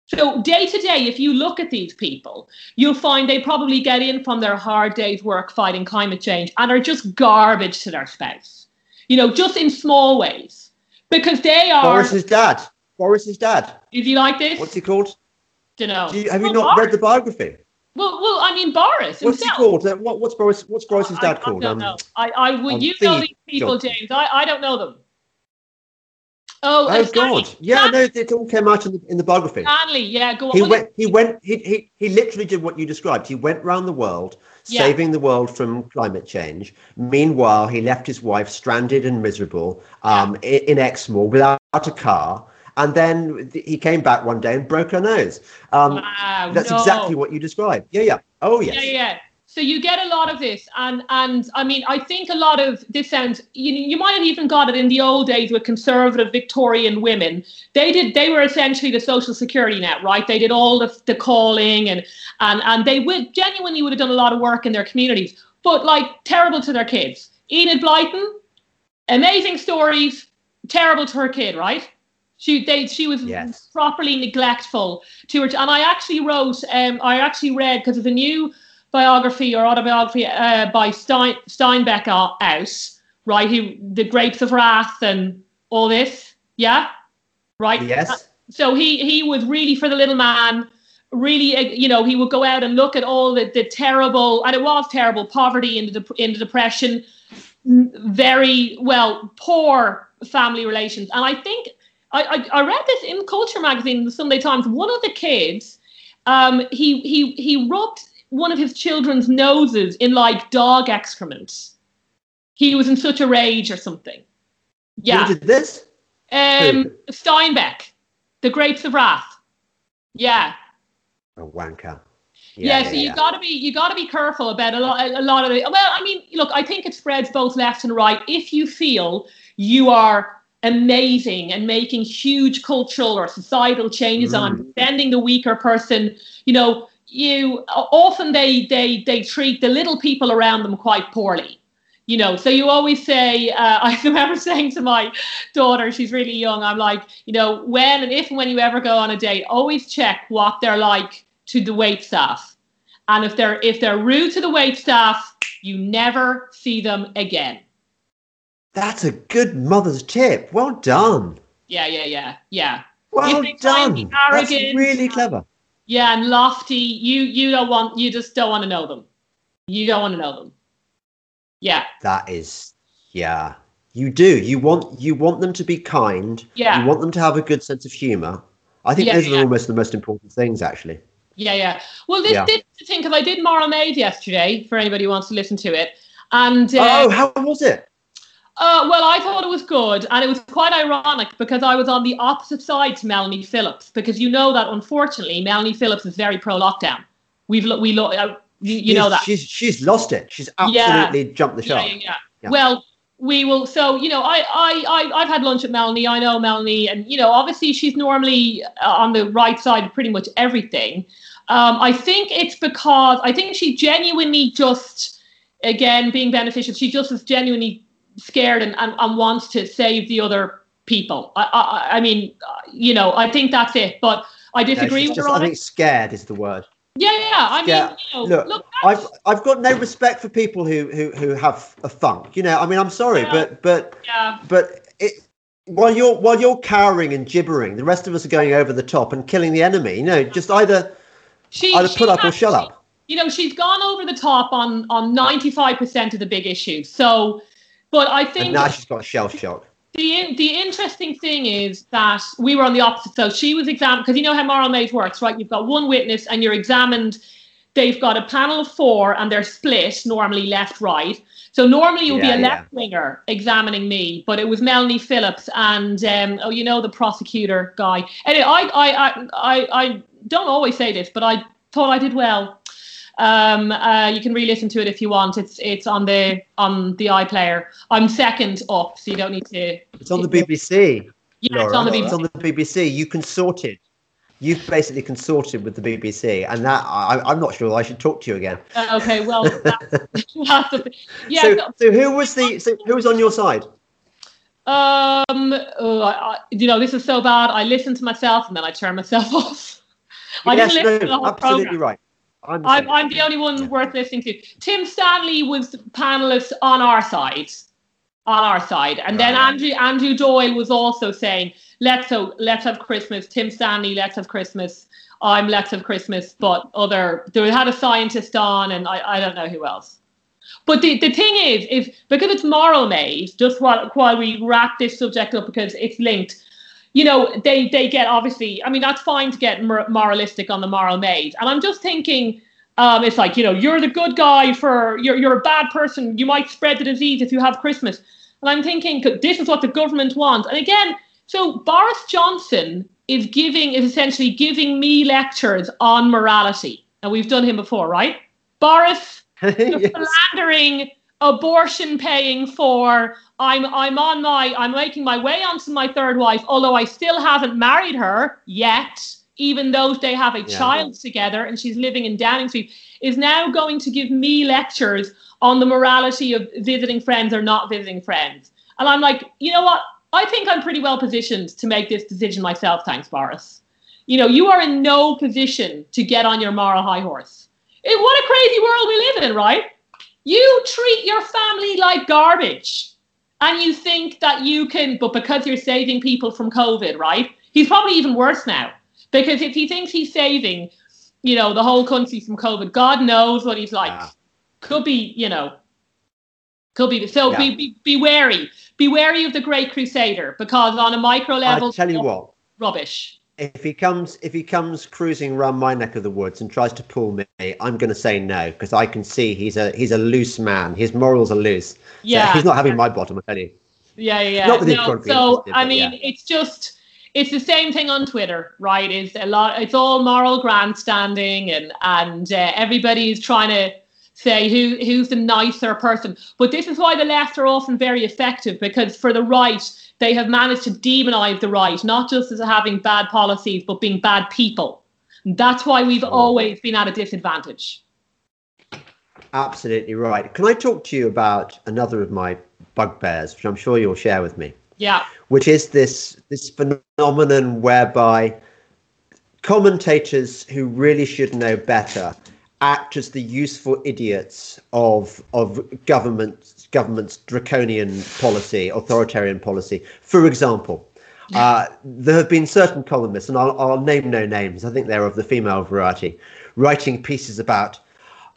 So day to day, if you look at these people, you'll find they probably get in from their hard day's work fighting climate change and are just garbage to their spouse. You know, just in small ways. Because they are Boris's dad. Boris's dad. is he like this? What's he called? Don't know. Do you, have you not Boris- read the biography? Well, well, I mean Boris What's he called? Uh, What, what's Boris? What's Boris's dad I called? don't know. I, I would um, you know these people, Johnson. James? I, I don't know them. Oh, Oh Stanley. God! Yeah, Stan- no, it all came out in the, in the biography. Stanley. Yeah, go on. He went. He went. He, he he literally did what you described. He went round the world, Yeah. saving the world from climate change. Meanwhile, he left his wife stranded and miserable um, in, in Exmoor without a car. And then he came back one day and broke her nose. Um, Wow, that's no. exactly what you described. Yeah, yeah. Oh yes. Yeah, yeah. So you get a lot of this, and and I mean, I think a lot of this sounds. You you might have even got it in the old days with conservative Victorian women. They did. They were essentially the social security net, right? They did all the the calling, and and and they would genuinely would have done a lot of work in their communities, but like terrible to their kids. Enid Blyton, amazing stories, terrible to her kid, right? She they she was Yes. properly neglectful to her. And I actually wrote, um, I actually read because there's a new biography or autobiography uh, by Stein, Steinbeck out, out, right? He the Grapes of Wrath and all this, yeah, right. Yes. So he he was really for the little man. Really, uh, you know, he would go out and look at all the, the terrible, and it was terrible poverty into the into depression, very well poor family relations, and I think I, I, I read this in Culture magazine, the Sunday Times. One of the kids, um, he he he rubbed one of his children's noses in like dog excrement. He was in such a rage or something. Yeah, Who did this? um, Steinbeck, The Grapes of Wrath. Yeah, A wanker. yeah. so you got to be you got to be careful about a lot a lot of it. Well, I mean, look, I think it spreads both left and right. If you feel you are amazing and making huge cultural or societal changes on Mm. defending the weaker person, you know, you often they they they treat the little people around them quite poorly. you know. So you always say uh, i remember saying to my daughter she's really young i'm like you know when and if and when you ever go on a date always check what they're like to the wait staff. And if they're if they're rude to the wait staff you never see them again. That's a good mother's tip. Well done. Yeah yeah yeah yeah. Well done. That's really clever yeah and lofty you you don't want you just don't want to know them you don't want to know them yeah. That is yeah. You do. You want you want them to be kind. Yeah. You want them to have a good sense of humor. I think Yeah, those yeah. are almost the most important things actually. Yeah, yeah. Well, this, Yeah. this is the thing because I did Moral Maze yesterday for anybody who wants to listen to it, and uh, oh, how was it? Uh, well, I thought it was good, and it was quite ironic because I was on the opposite side to Melanie Phillips because you know that unfortunately Melanie Phillips is very pro lockdown. We've lo- we lo- uh, you, you know that. She's she's lost it. She's Yeah. absolutely jumped the shark. yeah, yeah. Yeah. Well, we will. So you know, I, I, I, I've had lunch at Melanie. I know Melanie, and you know, obviously she's normally uh, on the right side of pretty much everything. Um, I think it's because I think she genuinely just, again, being beneficial. She just is genuinely scared and, and, and wants to save the other people. I, I, I mean, you know, I think that's it. But I disagree she's with just, her I on it. think scared is the word. Yeah, yeah. I mean, Yeah. you know, Look, look, I've I've got no respect for people who who who have a funk. You know, I mean, I'm sorry, Yeah. but but yeah. but it, while you're while you're cowering and gibbering, the rest of us are going over the top and killing the enemy. You know, just either She, either she put up or shut up. you know she's gone over the top on on 95% of the big issues so but i And think now she's got shell shock. the the interesting thing is that we were on the opposite. So she was examined because you know how moral maze works right? You've got one witness and you're examined. They've got a panel of four and they're split normally left right. So normally it would Yeah, be a left winger examining me but it was melanie phillips and um, oh you know the prosecutor guy. Anyway I, I i i i don't always say this but i thought i did well um, uh, you can re-listen to it if you want. It's it's on the on the iPlayer. I'm second up, so you don't need to. It's on the BBC. Yeah, Laura. it's on the It's BBC. on the BBC. You consorted. You've basically consorted with the BBC, and that I, I'm not sure I should talk to you again. Uh, okay, well, that's, that's the, yeah. so, so- so who was the so who was on your side? Um, oh, I, you know, this is so bad. I listen to myself and then I turn myself off. I yes, didn't listen to the no, whole absolutely program. right. I'm, the I'm. I'm the only one worth listening to. Tim Stanley was panelist on our side, on our side, and then Andrew Andrew Doyle was also saying, "Let's so let's have Christmas." Tim Stanley, let's have Christmas. I'm let's have Christmas, but other they had a scientist on, and I, I don't know who else. But the, the thing is, is because it's moral maze, just while while we wrap this subject up because it's linked, you know, they they get obviously. I mean, that's fine to get moralistic on the moral maze, and I'm just thinking, um, it's like you know, you're the good guy for you're you're a bad person. You might spread the disease if you have Christmas, and I'm thinking this is what the government wants. And again, so Boris Johnson is giving is essentially giving me lectures on morality, and we've done him before, right? Boris Yes. philandering abortion paying for. I'm i'm on my i'm making my way onto my third wife although i still haven't married her yet even though they have a Yeah. child together and she's living in downing street is now going to give me lectures on the morality of visiting friends or not visiting friends. And i'm like you know what? I think i'm pretty well positioned to make this decision myself thanks boris. You know you are in no position to get on your moral high horse. It, what a crazy world we live in, right? You treat your family like garbage and you think that you can, but because you're saving people from COVID, right? He's probably even worse now because if he thinks he's saving, you know, the whole country from COVID, God knows what he's like. Yeah. Could be, you know, could be. So Yeah. be, be, be wary. Be wary of the Great Crusader because on a micro level, I tell you what, rubbish. If he comes if he comes cruising around my neck of the woods and tries to pull me, I'm going to say no because I can see he's a he's a loose man. His morals are loose. So Yeah. he's not having my bottom. I tell you. Yeah, yeah, yeah. Not no, so I mean, yeah. it's just it's the same thing on Twitter, right? It's a lot. It's all moral grandstanding, and and uh, everybody's trying to say who who's the nicer person. But this is why the left are often very effective because for the right, they have managed to demonize the right, not just as having bad policies, but being bad people. And that's why we've always been at a disadvantage. absolutely right. Can I talk to you about another of my bugbears, which I'm sure you'll share with me? Yeah. Which is this this phenomenon whereby commentators who really should know better act as the useful idiots of of government government's draconian policy, authoritarian policy. For example, uh, there have been certain columnists, and I'll, I'll name no names. I think they're of the female variety, writing pieces about.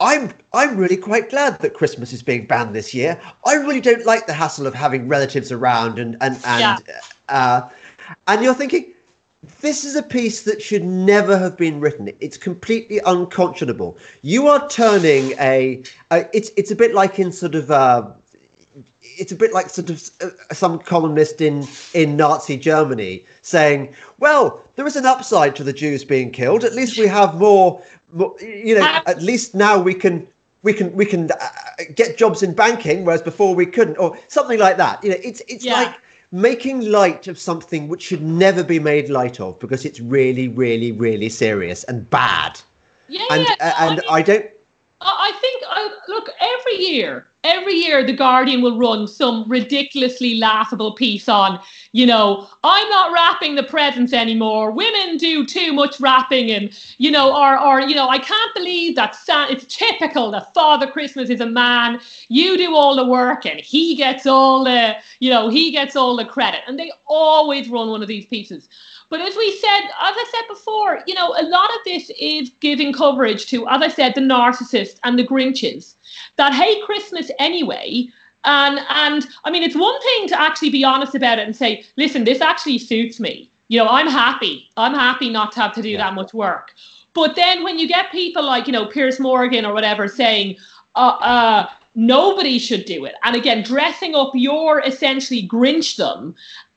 I'm I'm really quite glad that Christmas is being banned this year. I really don't like the hassle of having relatives around and and and Yeah. uh, and you're thinking this is a piece that should never have been written. It's completely unconscionable. You are turning a, a it's it's a bit like in sort of uh, it's a bit like sort of uh, some columnist in in Nazi Germany saying, "Well, there is an upside to the Jews being killed. At least we have more, more you know. At least now we can." We can we can uh, get jobs in banking, whereas before we couldn't, or something like that. You know, it's it's Yeah. like making light of something which should never be made light of because it's really, really, really serious and bad. Yeah, And yeah. uh, and I, mean, I don't. I think, I, look, every year, every year, The Guardian will run some ridiculously laughable piece on, you know, I'm not wrapping the presents anymore. Women do too much wrapping, and you know, or or you know, I can't believe that San- it's typical that Father Christmas is a man. You do all the work, and he gets all the, you know, he gets all the credit. And they always run one of these pieces. But as we said, as I said before, you know, a lot of this is giving coverage to, as I said, the narcissists and the Grinches that hate Christmas anyway. And and I mean, it's one thing to actually be honest about it and say, listen, this actually suits me. You know, I'm happy. I'm happy not to have to do that much work. But then when you get people like, you know, Piers Morgan or whatever saying, uh, uh, nobody should do it. And again, dressing up your essentially Grinchdom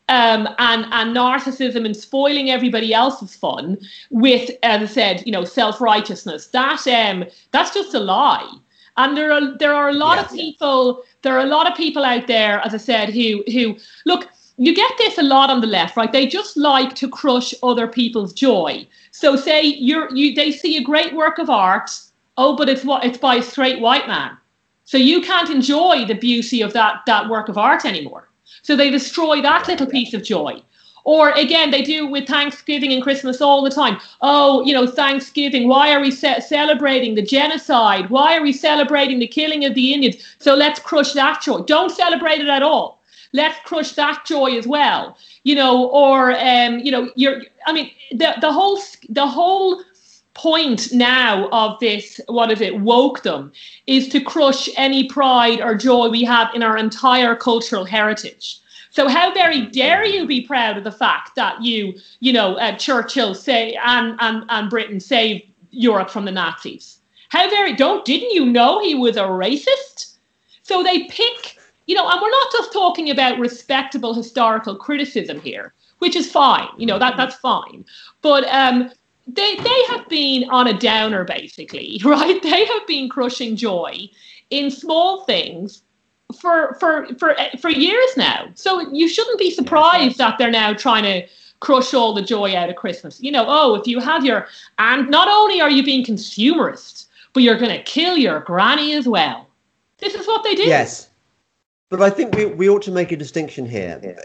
um, and and narcissism and spoiling everybody else's fun with, as I said, you know, self righteousness. That um, that's just a lie. And there are there are a lot of Yeah. people. There are a lot of people out there, as I said, who who look. You get this a lot on the left, right? They just like to crush other people's joy. So, say you're you, they see a great work of art. Oh, but it's what it's by a straight white man. So you can't enjoy the beauty of that that work of art anymore. So they destroy that little piece of joy. Or again, they do with Thanksgiving and Christmas all the time. Oh, you know, Thanksgiving. Why are we ce- celebrating the genocide? Why are we celebrating the killing of the Indians? So let's crush that joy. Don't celebrate it at all. Let's crush that joy as well. You know, or um, you know, you're. I mean, the the whole the whole point now of this, what is it, woke them, is to crush any pride or joy we have in our entire cultural heritage. So how very dare you be proud of the fact that you, you know, uh, Churchill say and, and and Britain saved Europe from the Nazis? How very don't didn't you know he was a racist? So they pick, you know, and we're not just talking about respectable historical criticism here, which is fine, you know, that that's fine. But um, they they have been on a downer basically, right? They have been crushing joy in small things for for for for years now. So you shouldn't be surprised that they're now trying to crush all the joy out of Christmas. You know, oh, if you have your and not only are you being consumerist, but you're going to kill your granny as well. This is what they do. Yes. But I think we, we ought to make a distinction here.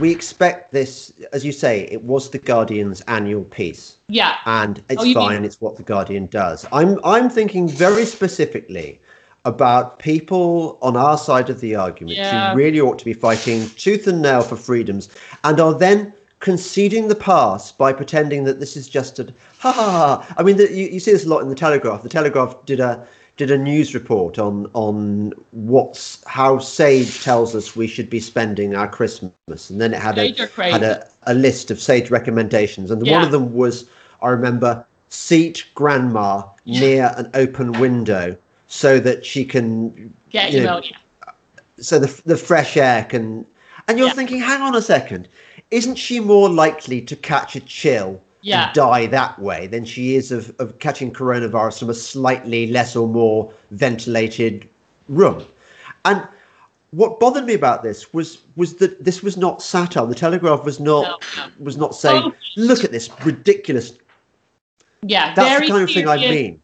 We expect this, as you say, it was the Guardian's annual piece. Yeah. and it's Oh, fine. mean- It's what the Guardian does. I'm I'm thinking very specifically about people on our side of the argument Yeah. who really ought to be fighting tooth and nail for freedoms, and are then conceding the pass by pretending that this is just a ha ha ha. I mean, the, you, you see this a lot in the Telegraph. The Telegraph did a did a news report on on what's how Sage tells us we should be spending our Christmas, and then it had a Sage are crazy. had a, a list of Sage recommendations, and one of them was I remember seat grandma near an open window so that she can Get you you know, yeah. so the the fresh air can and you're Yeah. thinking hang on a second isn't she more likely to catch a chill Yeah. and die that way than she is of, of catching coronavirus from a slightly less or more ventilated room and what bothered me about this was was that this was not satire the telegraph was not No, no. was not saying Oh. look at this ridiculous Yeah, that's the kind of thing i mean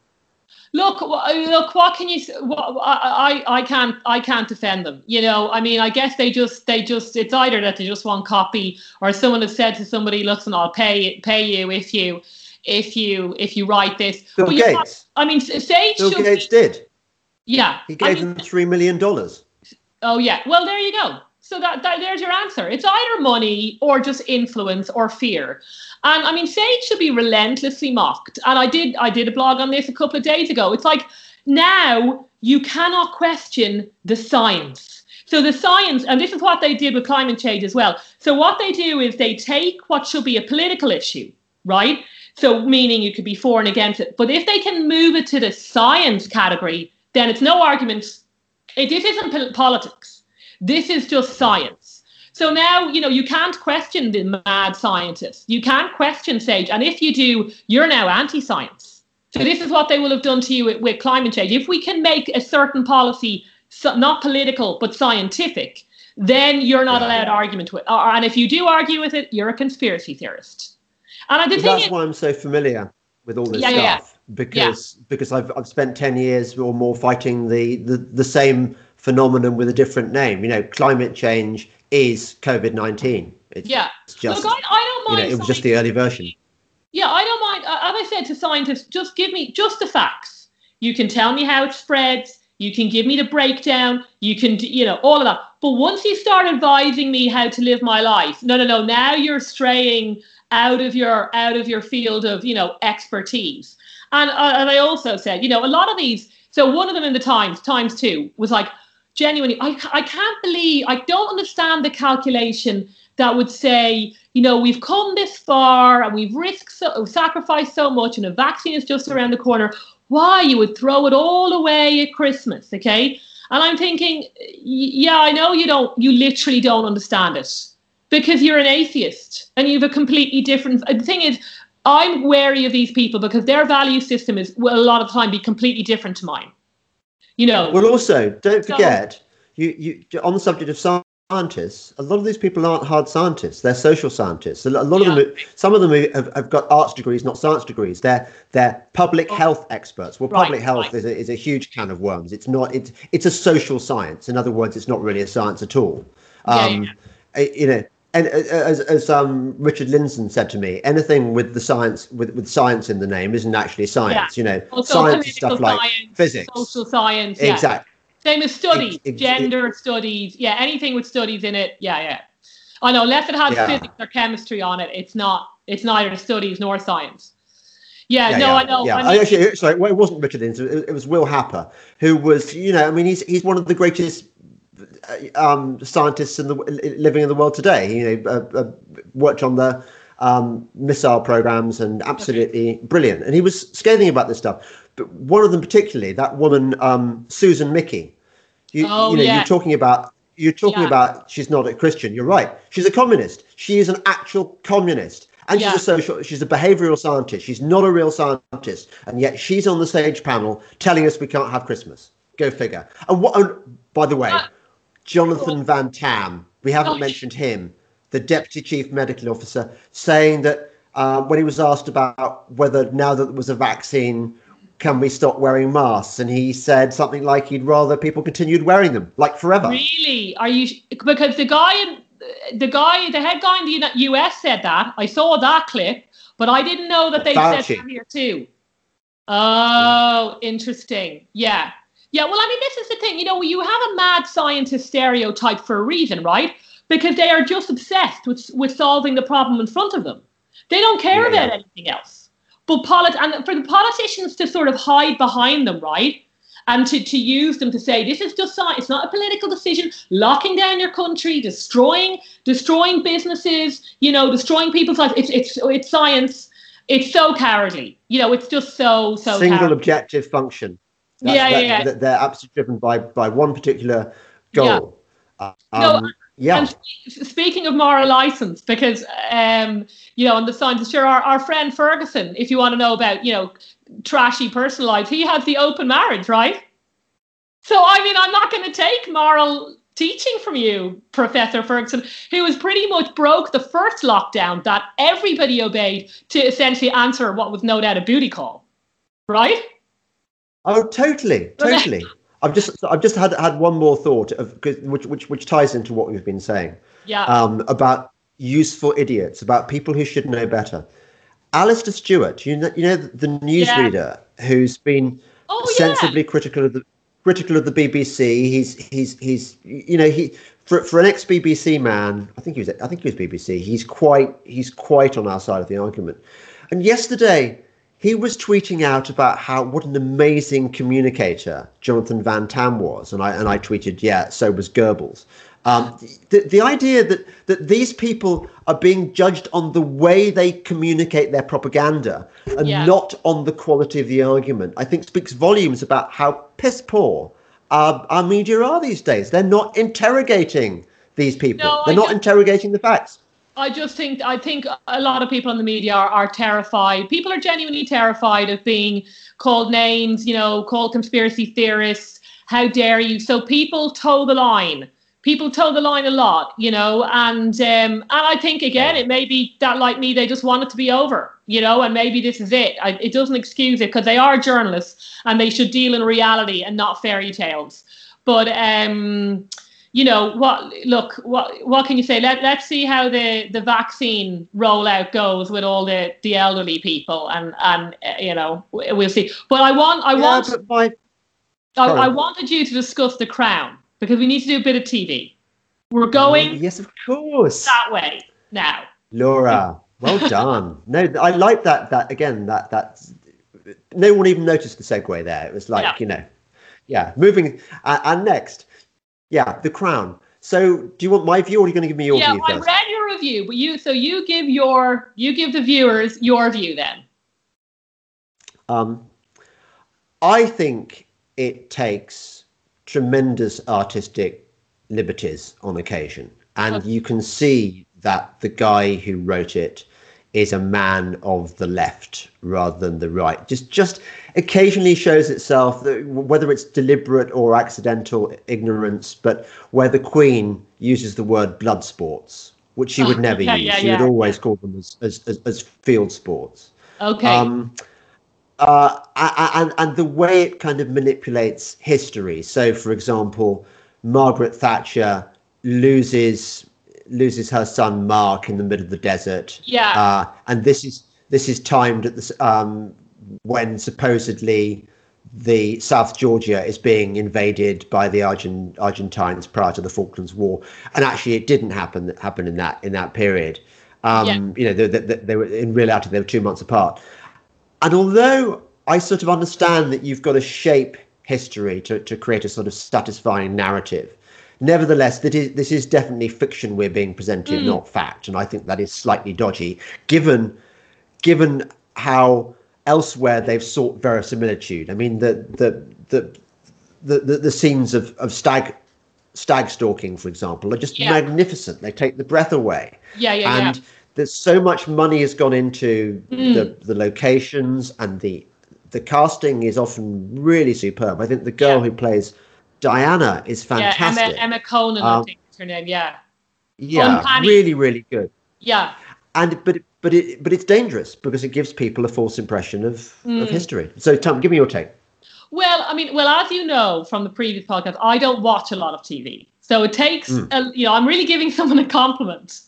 look, uh, look, what can you? What, I, I can't, I can't defend them. You know, I mean, I guess they just, they just, it's either that they just want copy, or someone has said to somebody, "Listen, I'll pay, pay you if you, if you, if you write this." Bill Gates. Have, I mean, Sage. Bill Gates be, did. Yeah. He gave I mean, them three million dollars. Oh yeah. Well, there you go. So that, that there's your answer. It's either money or just influence or fear. And I mean, Sage should be relentlessly mocked. And I did I did a blog on this a couple of days ago. It's like now you cannot question the science. So the science, and this is what they did with climate change as well. So what they do is they take what should be a political issue, right? So meaning you could be for and against it. But if they can move it to the science category, then it's no argument. It, this isn't politics. This is just science. So now, you know, you can't question the mad scientists. You can't question Sage. And if you do, you're now anti science. So this is what they will have done to you with, with climate change. If we can make a certain policy so, not political but scientific, then you're not yeah. allowed argument with. Uh, and if you do argue with it, you're a conspiracy theorist. And the that's is, why I'm so familiar with all this yeah, stuff yeah, because because I've I've spent ten years or more fighting the the the same phenomenon with a different name. You know, climate change is COVID nineteen. Yeah, it's just Look, I, I, don't mind. You know, it was just the early version. Yeah, I don't mind. As I said to scientists, just give me just the facts. You can tell me how it spreads. You can give me the breakdown. You can, you know, all of that. But once you start advising me how to live my life, no, no, no. Now you're straying out of your out of your field of, you know, expertise. And uh, and I also said, you know, a lot of these. So one of them in the Times, Times Two, was like, genuinely, I, I can't believe, I don't understand the calculation that would say, you know, we've come this far and we've risked, so, sacrificed so much, and a vaccine is just around the corner. Why you would throw it all away at Christmas, okay? And I'm thinking, yeah, I know you don't, you literally don't understand it because you're an atheist and you have a completely different. The thing is, I'm wary of these people because their value system is will a lot of time be completely different to mine you know. Well, also don't forget you you on the subject of scientists. A lot of these people aren't hard scientists; they're social scientists. A lot yeah. of them, some of them have, have, got arts degrees, not science degrees. They're they're public oh. health experts. Well, public right, health right. is a, is a huge can of worms. It's not. It's it's a social science. In other words, it's not really a science at all. Um, yeah, yeah. You know, and uh, as, as um, Richard Lindzen said to me, anything with the science with, with science in the name isn't actually science. Yeah. You know, also science stuff like physics, social science, yeah. exactly. Same as studies, it, it, gender it, studies, yeah, anything with studies in it, yeah, yeah. I know, unless it has yeah. physics or chemistry on it, it's not. It's neither studies nor science. Yeah, yeah no, yeah, I know. Yeah, I mean, actually, sorry, well, it wasn't Richard Lindzen. It was Will Happer, who was, you know, I mean, he's he's one of the greatest uh, um, scientists in the living in the world today. You know, uh, uh, worked on the um, missile programs and absolutely okay. brilliant. And he was scathing about this stuff. But one of them particularly, that woman um, Susan Michie. You, oh, you know, yeah. you're talking about you're talking yeah. about she's not a Christian. You're right. She's a communist. She is an actual communist. And she's a social, she's a behavioral scientist. She's not a real scientist. And yet she's on the Sage panel telling us we can't have Christmas. Go figure. And what, and by the way, uh, Jonathan Van Tam, we haven't mentioned him, the Deputy Chief Medical Officer, saying that uh, when he was asked about whether now that there was a vaccine, can we stop wearing masks? And he said something like he'd rather people continued wearing them, like forever. Really? Are you? Because the guy in the guy, the head guy in the U.S. said that. I saw that clip, but I didn't know that they said that here too. Oh, interesting. Yeah. Yeah, well, I mean, this is the thing. You know, you have a mad scientist stereotype for a reason, right? Because they are just obsessed with with solving the problem in front of them. They don't care yeah, about yeah. anything else. But polit- and for the politicians to sort of hide behind them, right? And to, to use them to say this is just science, it's not a political decision, locking down your country, destroying destroying businesses, you know, destroying people's lives. It's it's it's science. It's so cowardly. You know, it's just so so single cowardly. objective function. That's, yeah, that, yeah, yeah. They're absolutely driven by by one particular goal. Yeah. Um, no, yeah. And speaking of moral license, because um, you know, on the signs, sure, our, our friend Ferguson, if you want to know about, you know, trashy personal life, he had the open marriage, right? So I mean, I'm not going to take moral teaching from you, Professor Ferguson, who was pretty much broke the first lockdown that everybody obeyed to essentially answer what was no doubt a booty call, right? Oh, totally, totally. I've just I've just had had one more thought of which which which ties into what we've been saying. Yeah. Um, about useful idiots, about people who should know better. Alastair Stewart, you know, you know the newsreader yeah. who's been oh, sensibly yeah. critical of the critical of the BBC. He's he's he's you know he for for an ex BBC man. I think he was I think he was BBC. He's quite he's quite on our side of the argument. And yesterday he was tweeting out about how what an amazing communicator Jonathan Van Tam was, and I and I tweeted, yeah, so was Goebbels. Um, the, the idea that, that these people are being judged on the way they communicate their propaganda and yeah. not on the quality of the argument, I think speaks volumes about how piss poor our, our media are these days. They're not interrogating these people, no, they're I not interrogating the facts. I just think I think a lot of people in the media are, are terrified. People are genuinely terrified of being called names, you know, called conspiracy theorists. How dare you? So people toe the line people toe the line a lot, you know, and um, and I think again it may be that like me they just want it to be over, you know, and maybe this is it. I, it doesn't excuse it because they are journalists and they should deal in reality and not fairy tales. But um, you know what? Look, what what can you say? Let let's see how the the vaccine rollout goes with all the the elderly people, and and uh, you know we'll see. But I want I yeah, want. My... I, I wanted you to discuss the crown because we need to do a bit of TV. We're going. Oh, yes, of course. That way now. Laura, well done. No, I like that. That again. That that. No one even noticed the segue there. It was like yeah. you know, yeah. Moving uh, and next, yeah, The Crown. So, do you want my view, or are you going to give me your yeah, view first? I read your review, but you so you give your you give the viewers your view then. Um, I think it takes tremendous artistic liberties on occasion. And you can see that the guy who wrote it is a man of the left rather than the right. Just just occasionally shows itself that whether it's deliberate or accidental ignorance, but where the Queen uses the word blood sports, which she would never yeah, use. Yeah, she yeah, would always call them as, as, as, as field sports. Okay. Um, uh, and and the way it kind of manipulates history. So, for example, Margaret Thatcher loses loses her son Mark in the middle of the desert. Yeah. Uh, and this is this is timed at the um, when supposedly the South Georgia is being invaded by the Argent, Argentines prior to the Falklands War, and actually it didn't happen happen in that in that period. Um, yeah. You know, they, they, they, were in reality they were two months apart. And although I sort of understand that you've got to shape history to, to create a sort of satisfying narrative, nevertheless, that is, this is definitely fiction we're being presented, mm. not fact. And I think that is slightly dodgy, given given how elsewhere they've sought verisimilitude. I mean, the the the the, the, the scenes of, of stag stag stalking, for example, are just yeah. magnificent. They take the breath away. Yeah, yeah, and yeah there's so much money has gone into mm. the the locations and the the casting is often really superb. I think the girl yeah. who plays Diana is fantastic. Yeah, Emma, Emma Conan, um, I think is her name. Yeah. Yeah, really, really good. Yeah. And but but it but it's dangerous because it gives people a false impression of mm. of history. So Tom, give me your take. Well, I mean, well, as you know from the previous podcast, I don't watch a lot of TV. So it takes, mm. a, you know, I'm really giving someone a compliment.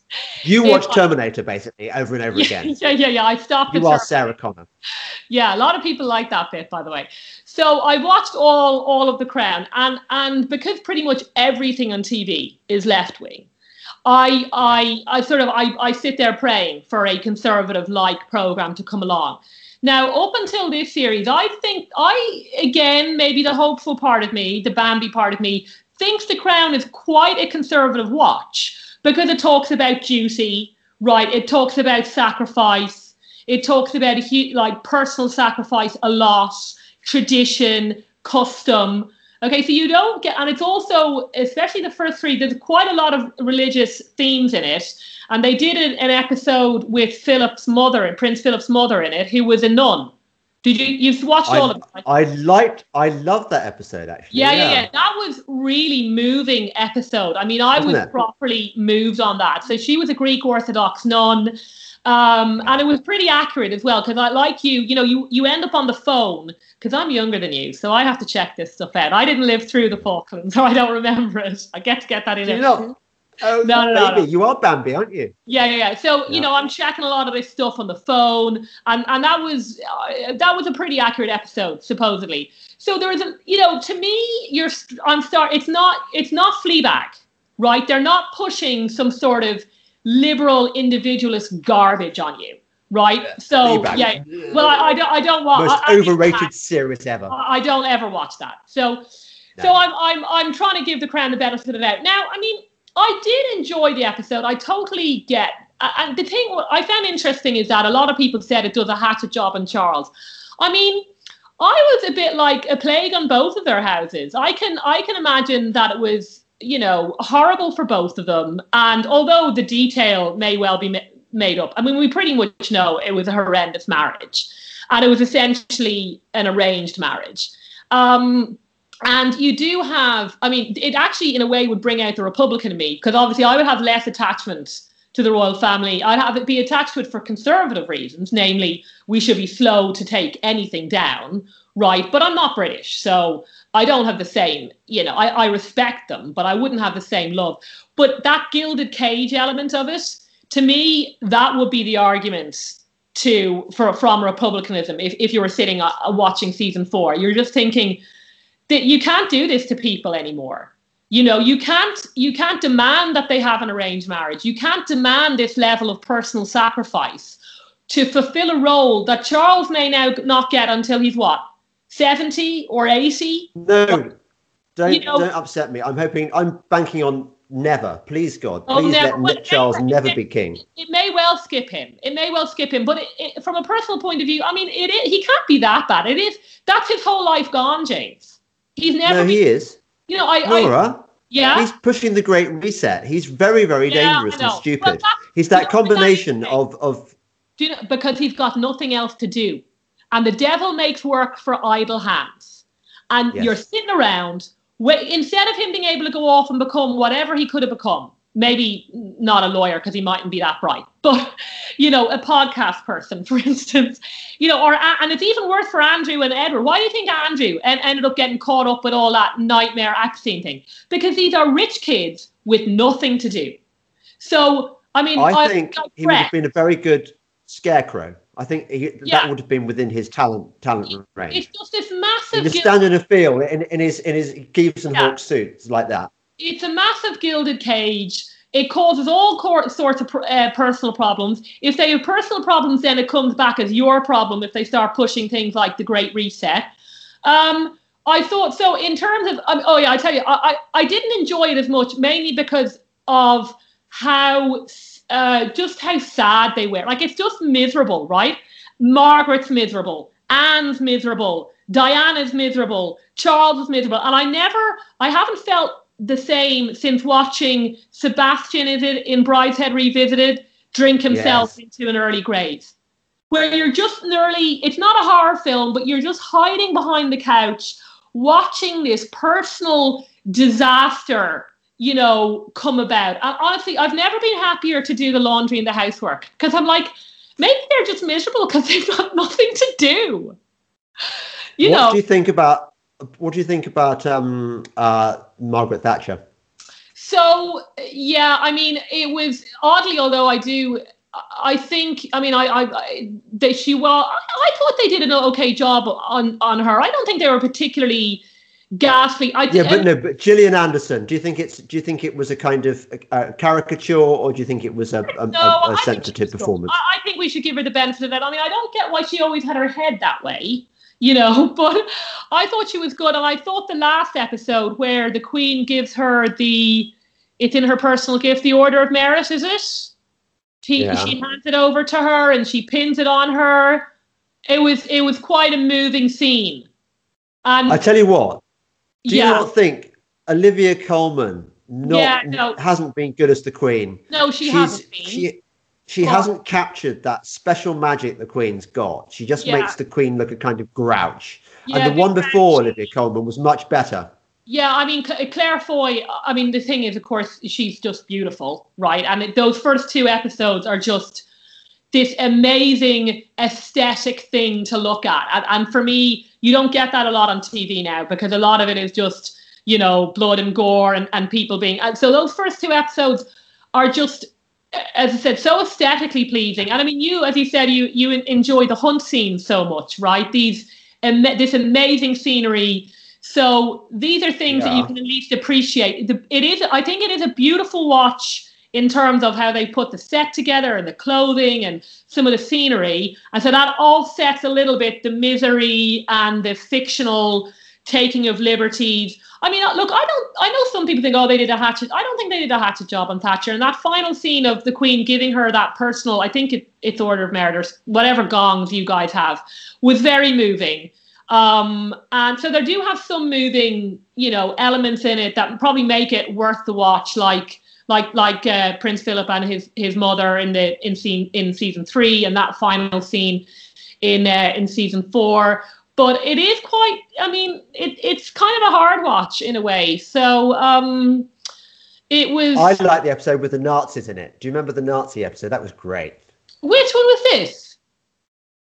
You watch I, Terminator basically over and over yeah, again. Yeah, yeah, yeah. I stopped. You are Sarah Connor. Yeah, a lot of people like that bit, by the way. So I watched all all of The Crown, and and because pretty much everything on TV is left wing, I I I sort of I I sit there praying for a conservative like program to come along. Now, up until this series, I think I again maybe the hopeful part of me, the Bambi part of me, thinks The Crown is quite a conservative watch because it talks about duty, right? It talks about sacrifice. It talks about like personal sacrifice a lot, tradition, custom. Okay, so you don't get, and it's also, especially the first three, there's quite a lot of religious themes in it. And they did an episode with Philip's mother, Prince Philip's mother in it, who was a nun. Did you? You've watched I, all of it. I liked, I loved that episode actually. Yeah, yeah, yeah. That was really moving episode. I mean, I Wasn't was it? properly moved on that. So she was a Greek Orthodox nun. Um, and it was pretty accurate as well because I like you, you know, you you end up on the phone because I'm younger than you, so I have to check this stuff out. I didn't live through the Falklands, so I don't remember it. I get to get that in. You not? Oh, No, no, no, baby, no. you are Bambi, aren't you? Yeah, yeah, yeah. So you know, I'm checking a lot of this stuff on the phone, and and that was uh, that was a pretty accurate episode, supposedly. So there was a, you know, to me, you're I'm start. It's not it's not Fleabag, right? They're not pushing some sort of liberal individualist garbage on you, right? So Fleabag. yeah. Well, I, I don't I don't want Most I, overrated series ever. I don't ever watch that. So, so I'm I'm I'm trying to give the crown the benefit of the doubt. Now, I mean, I did enjoy the episode. I totally get. And the thing I found interesting is that a lot of people said it does a hatchet job on Charles. I mean, I was a bit like a plague on both of their houses. I can I can imagine that it was you know horrible for both of them. And although the detail may well be ma- made up, I mean, we pretty much know it was a horrendous marriage, and it was essentially an arranged marriage. Um, and you do have, I mean, it actually, in a way, would bring out the Republican in me because obviously I would have less attachment to the royal family. I'd have it be attached to it for conservative reasons, namely, we should be slow to take anything down, right? But I'm not British, so I don't have the same, you know, I, I respect them, but I wouldn't have the same love. But that gilded cage element of it, to me, that would be the argument to for from republicanism if, if you were sitting uh, watching season four. You're just thinking that you can't do this to people anymore. You know you can't you can't demand that they have an arranged marriage. You can't demand this level of personal sacrifice to fulfill a role that charles may now not get until he's what 70 or 80 No, don't You know- don't upset me. I'm hoping I'm banking on never. Please God, Oh, please never. let Charles never. be king. it may well skip him. It may well skip him, but it, it, from a personal point of view, I mean, it, is he can't be that bad. It is that's his whole life gone, James. He's never, No, been, he is. you know, I, I Laura, yeah, he's pushing the Great Reset. He's very, very Yeah, dangerous and. Well, stupid. He's that combination of of do you know, because he's got nothing else to do, and the devil makes work for idle hands, and Yes. you're sitting around. Instead of him being able to go off and become whatever he could have become, maybe not a lawyer because he mightn't be that bright, but you know, a podcast person, for instance, you know, or and it's even worse for Andrew and Edward. Why do you think Andrew en- ended up getting caught up with all that nightmare acting thing? Because these are rich kids with nothing to do. So I mean, I think I he would have been a very good scarecrow. I think he, Yeah. that would have been within his talent talent range. It's just this massive. just standing stand in a field in, in his in his Gieves and Yeah. Hawk suits like that. it's a massive gilded cage. It causes all sorts of pr- uh, personal problems. If they have personal problems, then it comes back as your problem if they start pushing things like the Great Reset. Um, I thought so. In terms of, um, oh yeah, I tell you, I, I, I didn't enjoy it as much, mainly because of how uh, just how sad they were. Like it's just miserable, right? Margaret's miserable, Anne's miserable, Diana's miserable, Charles is miserable, and I never, I haven't felt the same since watching Sebastian. Is it in Brideshead Revisited? Drink himself Yes. into an early grave, where you're just nearly. It's not a horror film, but you're just hiding behind the couch, watching this personal disaster you know, come about. And honestly, I've never been happier to do the laundry and the housework because I'm like, maybe they're just miserable because they've got nothing to do. You what know, do you think about what do you think about um, uh, Margaret Thatcher? so yeah, I mean, it was oddly, although I do. I think, I mean, I, I, I they, she well, I, I thought they did an okay job on on her. I don't think they were particularly ghastly. I Yeah, but no, but Gillian Anderson. Do you think it's do you think it was a kind of a, a caricature, or do you think it was a, a, No, a, I a think sensitive she was good. performance? I, I think we should give her the benefit of that. I mean, I don't get why she always had her head that way, you know, but I thought she was good. And I thought the last episode where the Queen gives her the, it's in her personal gift, the Order of Merit, is it? She, Yeah. she hands it over to her and she pins it on her. It was it was quite a moving scene. And I tell you what. Do yeah, you not think Olivia Colman not Yeah, no. hasn't been good as the Queen? no, she she's hasn't been. she she oh. hasn't captured that special magic the Queen's got. She just yeah. makes the Queen look a kind of grouch. Yeah, and the one before Olivia Colman was much better. Yeah, I mean Claire Foy. I mean the thing is, of course, she's just beautiful, right? And those first two episodes are just this amazing aesthetic thing to look at. And, and for me, you don't get that a lot on TV now because a lot of it is just you know blood and gore and, and people being. And so those first two episodes are just as I said, so aesthetically pleasing. And I mean, you, as you said, you you enjoy the hunt scene so much, right? These um, this amazing scenery. So these are things yeah. that you can at least appreciate. It is, I think, it is a beautiful watch in terms of how they put the set together and the clothing and some of the scenery. And so that offsets a little bit the misery and the fictional taking of liberties. I mean, look, I don't. I know some people think, oh, they did a hatchet. I don't think they did a hatchet job on Thatcher. And that final scene of the Queen giving her that personal, I think it, it's order of merit whatever gongs you guys have, was very moving. Um, and so there do have some moving, you know, elements in it that probably make it worth the watch, like like like uh, Prince Philip and his his mother in the in scene in season three, and that final scene in uh, in season four. But it is quite i mean it, it's kind of a hard watch in a way. So um it was i like the episode with the nazis in it. Do you remember the nazi episode? That was great. Which one was this?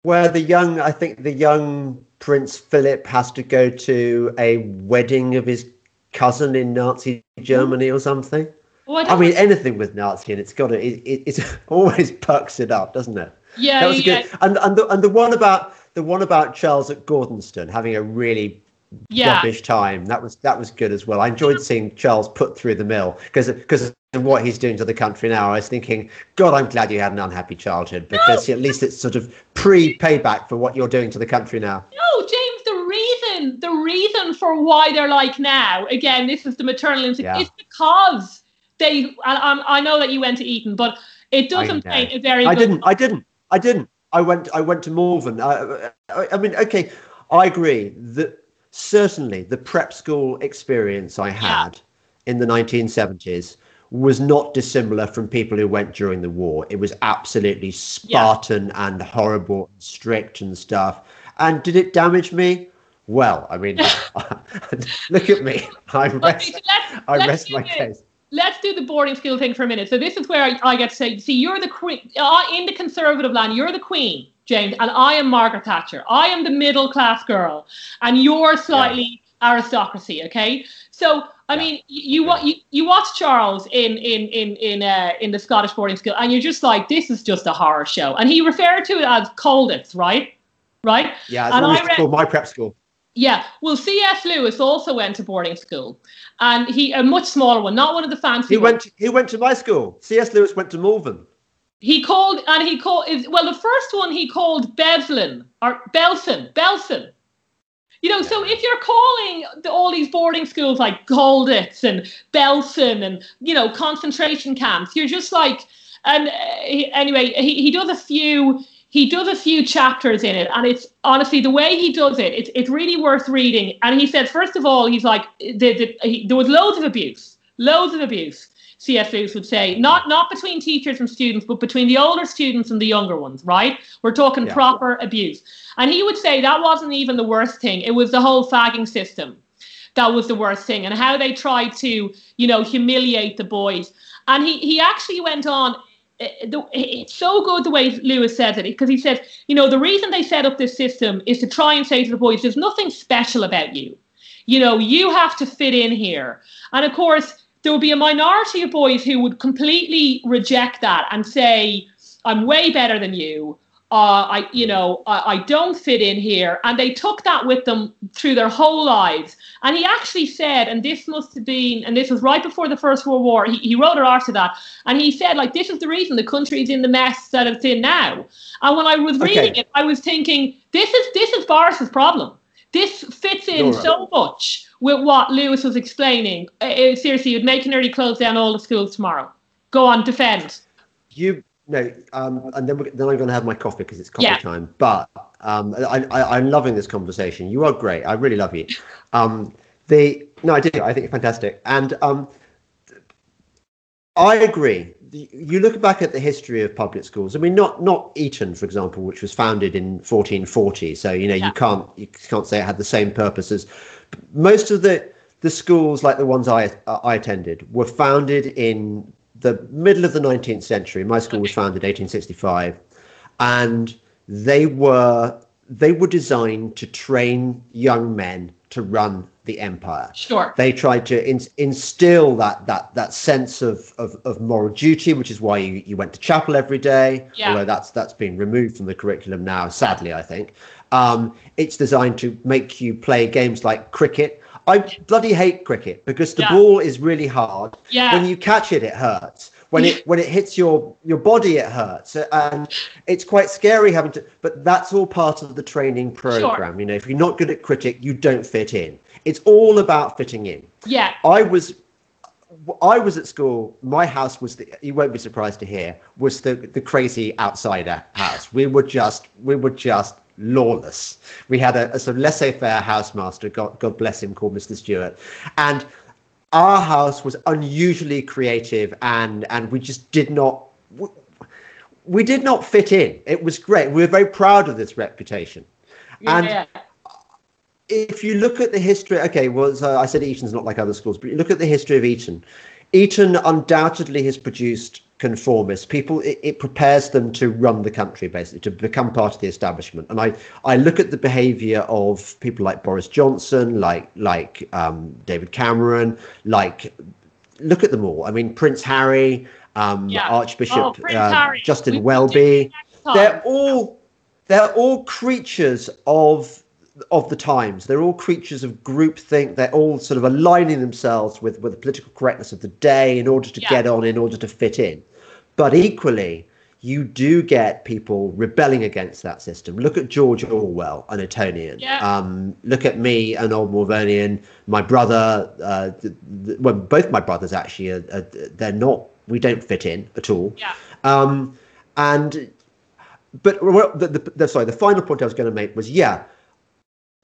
Where the young i think the young prince philip has to go to a wedding of his cousin in nazi germany or something well, I, I, mean anything with nazi and it's got it, it, it always pucks it up doesn't it yeah that was yeah. good and and the, and the one about the one about Charles at Gordonstoun having a really yeah. rubbish time. That was that was good as well. I enjoyed seeing Charles put through the mill because because of what he's doing to the country now. I was thinking, God, I'm glad you had an unhappy childhood because no. at least it's sort of pre payback for what you're doing to the country now. No, James, the reason the reason for why they're like now again, this is the maternal instinct. Yeah. It's because they. I, I know that you went to Eton, but it doesn't paint a very. I didn't. I didn't. I didn't. I went I went to Malvern. I, I, I, mean, okay, I agree that certainly the prep school experience I had yeah. in the 1970s was not dissimilar from people who went during the war. It was absolutely Spartan yeah. and horrible and strict and stuff. And did it damage me? Well, I mean, look at me. I rest, I rest my case let's do the boarding school thing for a minute. So this is where I, I get to say, see, you're the queen in the conservative land. You're the queen, James, and I am Margaret Thatcher. I am the middle class girl, and you're slightly yeah. aristocracy. Okay, so I yeah. mean, you, you you you watch Charles in in in in uh, in the Scottish boarding school, and you're just like, this is just a horror show. And he referred to it as Colditz, right? Right? Yeah, and I read, my prep school. Yeah, well, C.S. Lewis also went to boarding school, and he a much smaller one, not one of the fancy. He went. To, he went to my school. C.S. Lewis went to Malvern. He called, and he called. Well, the first one he called Bevlin or Belsen, Belsen. You know, so if you're calling the, all these boarding schools like Colditz and Belsen and you know concentration camps, you're just like. And uh, he, anyway, he, he does a few he does a few chapters in it, and it's honestly the way he does it. It's it's really worth reading. And he said, first of all, he's like, the, the, he, there was loads of abuse, loads of abuse. C.S. Lewis would say, not not between teachers and students, but between the older students and the younger ones. Right? We're talking yeah. proper abuse. And he would say that wasn't even the worst thing. It was the whole fagging system that was the worst thing, and how they tried to, you know, humiliate the boys. And he he actually went on Eh, eh, eh, it's so good the way Lewis says it because he says, you know, the reason they set up this system is to try and say to the boys, there's nothing special about you. You know, you have to fit in here. And of course, there will be a minority of boys who would completely reject that and say, I'm way better than you uh, I, you know, I, I, don't fit in here. And they took that with them through their whole lives. And he actually said, and this must have been, and this was right before the First World War, he, he wrote it after that. And he said, like, this is the reason the country is in the mess that it's in now. And when I was reading okay. it, I was thinking, this is this is Boris's problem. This fits in right. so much with what Lewis was explaining. Uh, uh seriously, you'd make nearly close down all the schools tomorrow. Go on, defend. You no, um, and then, then I'm going to have my coffee because it's coffee yeah. time. But um, I, I, am loving this conversation. You are great. I really love you. Um, the no, I do. I think it's fantastic, and um, I agree. you look back at the history of public schools. I mean, not not Eton, for example, which was founded in 1440. So you know yeah. you can't you can't say it had the same purpose as most of the the schools like the ones I I attended were founded in the middle of the 19th century. My school was founded 1865, and they were they were designed to train young men to run the empire. Sure. They tried to in, instill that that that sense of, of, of moral duty, which is why you, you went to chapel every day. Yeah. Although that's that's been removed from the curriculum now, sadly, I think. Um, it's designed to make you play games like cricket. I bloody hate cricket because the yeah. ball is really hard. Yeah. When you catch it, it hurts when it when it hits your your body it hurts and it's quite scary having to but that's all part of the training program sure. you know if you're not good at cricket you don't fit in it's all about fitting in yeah i was I was at school. My house was the. You won't be surprised to hear was the the crazy outsider house. We were just we were just lawless. We had a, a sort of laissez-faire housemaster. God God bless him, called Mr. Stewart, and our house was unusually creative and and we just did not we, we did not fit in. It was great. We were very proud of this reputation. Yeah. and if you look at the history okay well so i said eton's not like other schools but you look at the history of eton. Eton undoubtedly has produced conformists. People, it, it, prepares them to run the country, basically, to become part of the establishment. And I, I look at the behaviour of people like Boris Johnson, like like um, David Cameron, like look at them all. I mean, Prince Harry, um, yeah. Archbishop oh, uh, Justin we Welby. They're all they're all creatures of of the times. They're all creatures of groupthink. They're all sort of aligning themselves with, with the political correctness of the day in order to yeah. get on, in order to fit in. But equally, you do get people rebelling against that system. Look at George Orwell, an Etonian. Yeah. Um, look at me, an old Malvernian. My brother, uh, well, both my brothers actually, are, are, they're not. We don't fit in at all. Yeah. Um, and but the, the, the, sorry, the final point I was going to make was yeah,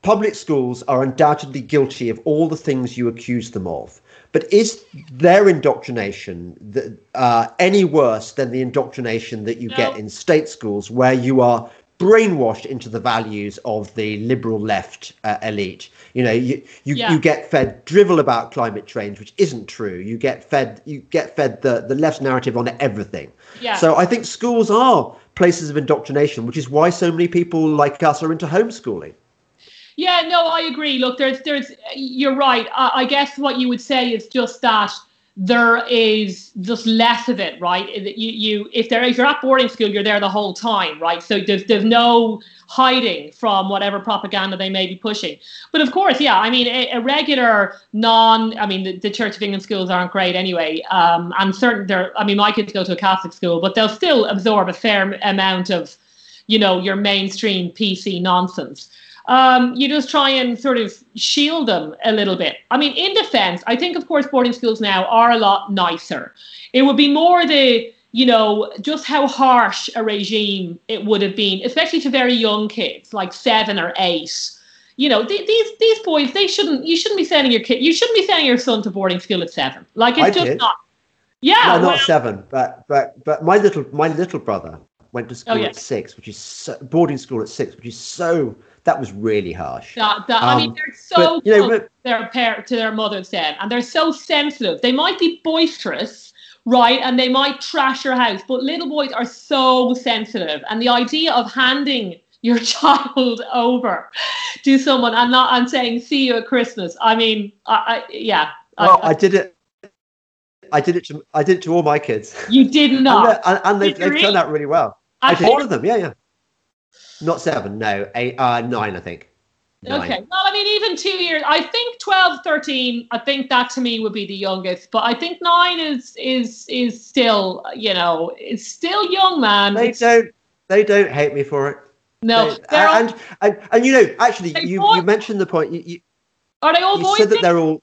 Public schools are undoubtedly guilty of all the things you accuse them of. But is their indoctrination the, uh, any worse than the indoctrination that you no. get in state schools, where you are brainwashed into the values of the liberal left uh, elite? You know, you you, yeah. you get fed drivel about climate change, which isn't true. You get fed you get fed the the left's narrative on everything. Yeah. So I think schools are places of indoctrination, which is why so many people like us are into homeschooling. Yeah, no, I agree. Look, there's, there's, you're right. I, I guess what you would say is just that there is just less of it, right? You, you, if there, if you're at boarding school, you're there the whole time, right? So there's, there's no hiding from whatever propaganda they may be pushing. But of course, yeah, I mean, a, a regular non, I mean, the, the, Church of England schools aren't great anyway, um, and certain, they're, I mean, my kids go to a Catholic school, but they'll still absorb a fair amount of, you know, your mainstream PC nonsense um, you just try and sort of shield them a little bit. I mean, in defense, I think, of course, boarding schools now are a lot nicer. It would be more the, you know, just how harsh a regime it would have been, especially to very young kids, like seven or eight. You know, th- these these boys, they shouldn't. You shouldn't be sending your kid. You shouldn't be sending your son to boarding school at seven. Like it's I just did. not. Yeah, no, well, not seven, but but but my little my little brother went to school oh, yeah. at six, which is so, boarding school at six, which is so that was really harsh. That, that, um, I mean, um, they're so but, you know, but, their parent to their mother's then, and they're so sensitive. They might be boisterous, right, and they might trash your house, but little boys are so sensitive, and the idea of handing your child over to someone and not and saying see you at Christmas. I mean, I, I yeah. Well, I, I, did it. I did it to I did it to all my kids. You did not, and, and they've, they've turned out really well. I did all of them. Yeah, yeah. Not seven, no. Eight, uh, nine, I think. Nine. Okay. Well, I mean, even two years. I think 12, 13, I think that to me would be the youngest. But I think nine is is is still, you know, it's still young, man. They it's, don't they don't hate me for it. No. They, and, and, and you know, actually, you, you mentioned the point. You, you, Are they all you boys? said that they're all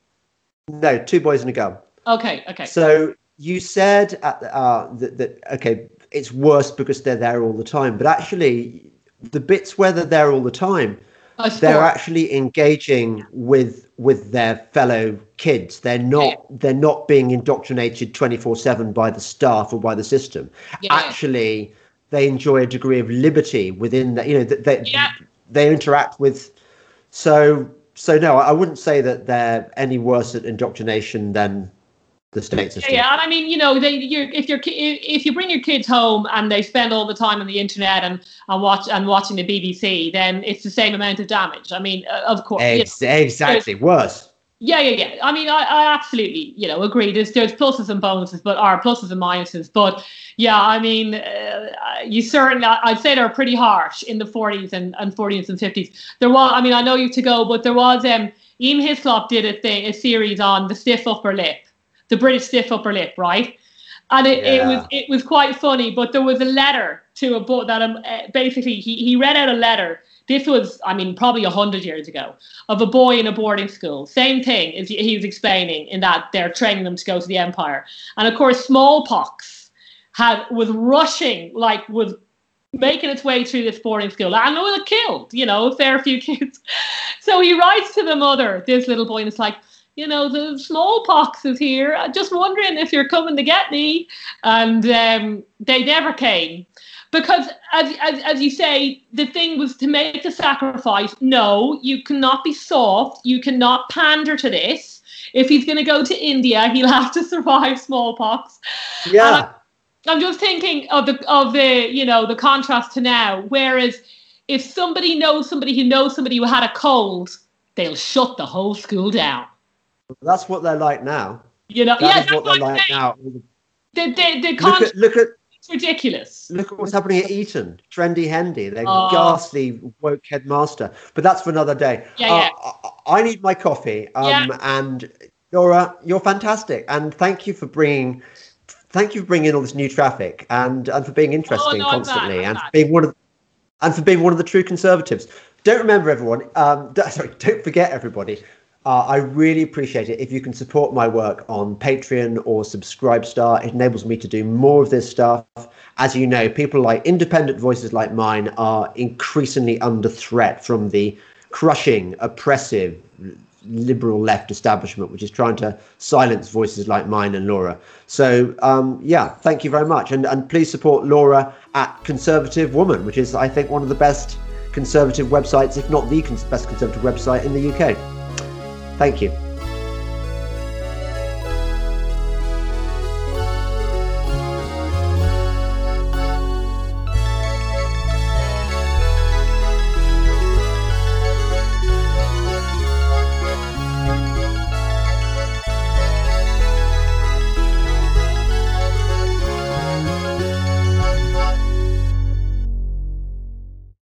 no, two boys and a girl. Okay. Okay. So you said at, uh, that, that okay, it's worse because they're there all the time, but actually the bits where they're there all the time, they're actually engaging with with their fellow kids. They're not they're not being indoctrinated 24/7 by the staff or by the system. Yeah. Actually, they enjoy a degree of liberty within that, you know, that they yeah. they interact with so so no, I wouldn't say that they're any worse at indoctrination than the state system. Yeah, and I mean, you know, they you're, if you're if you bring your kids home and they spend all the time on the internet and and watch and watching the BBC, then it's the same amount of damage. I mean, uh, of course, Ex- you know, exactly worse. Yeah, yeah, yeah. I mean, I, I absolutely, you know, agree. There's there's pluses and bonuses, but are pluses and minuses. But yeah, I mean, uh, you certainly, I'd say they're pretty harsh in the 40s and, and 40s and 50s. There was, I mean, I know you to go, but there was um, Ian Hislop did a thing, a series on the stiff upper lip, the British stiff upper lip, right? And it, yeah. it was it was quite funny, but there was a letter to a book that um, uh, basically he, he read out a letter this was, I mean, probably a hundred years ago, of a boy in a boarding school. Same thing as he was explaining in that they're training them to go to the empire, and of course, smallpox had was rushing, like was making its way through this boarding school, and it was killed, you know, a fair few kids. So he writes to the mother, this little boy, and it's like, you know, the smallpox is here. I'm just wondering if you're coming to get me. And um, they never came. Because as, as, as you say the thing was to make a sacrifice. No you cannot be soft. You cannot pander to this. If he's going to go to india he'll have to survive smallpox. Yeah. I'm just thinking of the of the you know the contrast to now. Whereas if somebody knows somebody who knows somebody who had a cold they'll shut the whole school down that's what they're like now you know that yeah, what they're like now look, at, look at ridiculous. Look at what's happening at Eton. Trendy Hendy, their oh. ghastly woke headmaster. But that's for another day. Yeah, uh, yeah. I, I, need my coffee. Um, yeah. And Laura, you're fantastic. And thank you for bringing, thank you for bringing in all this new traffic and and for being interesting oh, no, constantly and for being one of, and for being one of the true conservatives. Don't remember everyone. Um, sorry, don't forget everybody. Uh, I really appreciate it if you can support my work on Patreon or Subscribestar. It enables me to do more of this stuff. As you know, people like independent voices like mine are increasingly under threat from the crushing, oppressive, liberal left establishment, which is trying to silence voices like mine and Laura. So, um, yeah, thank you very much. And, and please support Laura at Conservative Woman, which is, I think, one of the best conservative websites, if not the best conservative website in the UK. Thank you.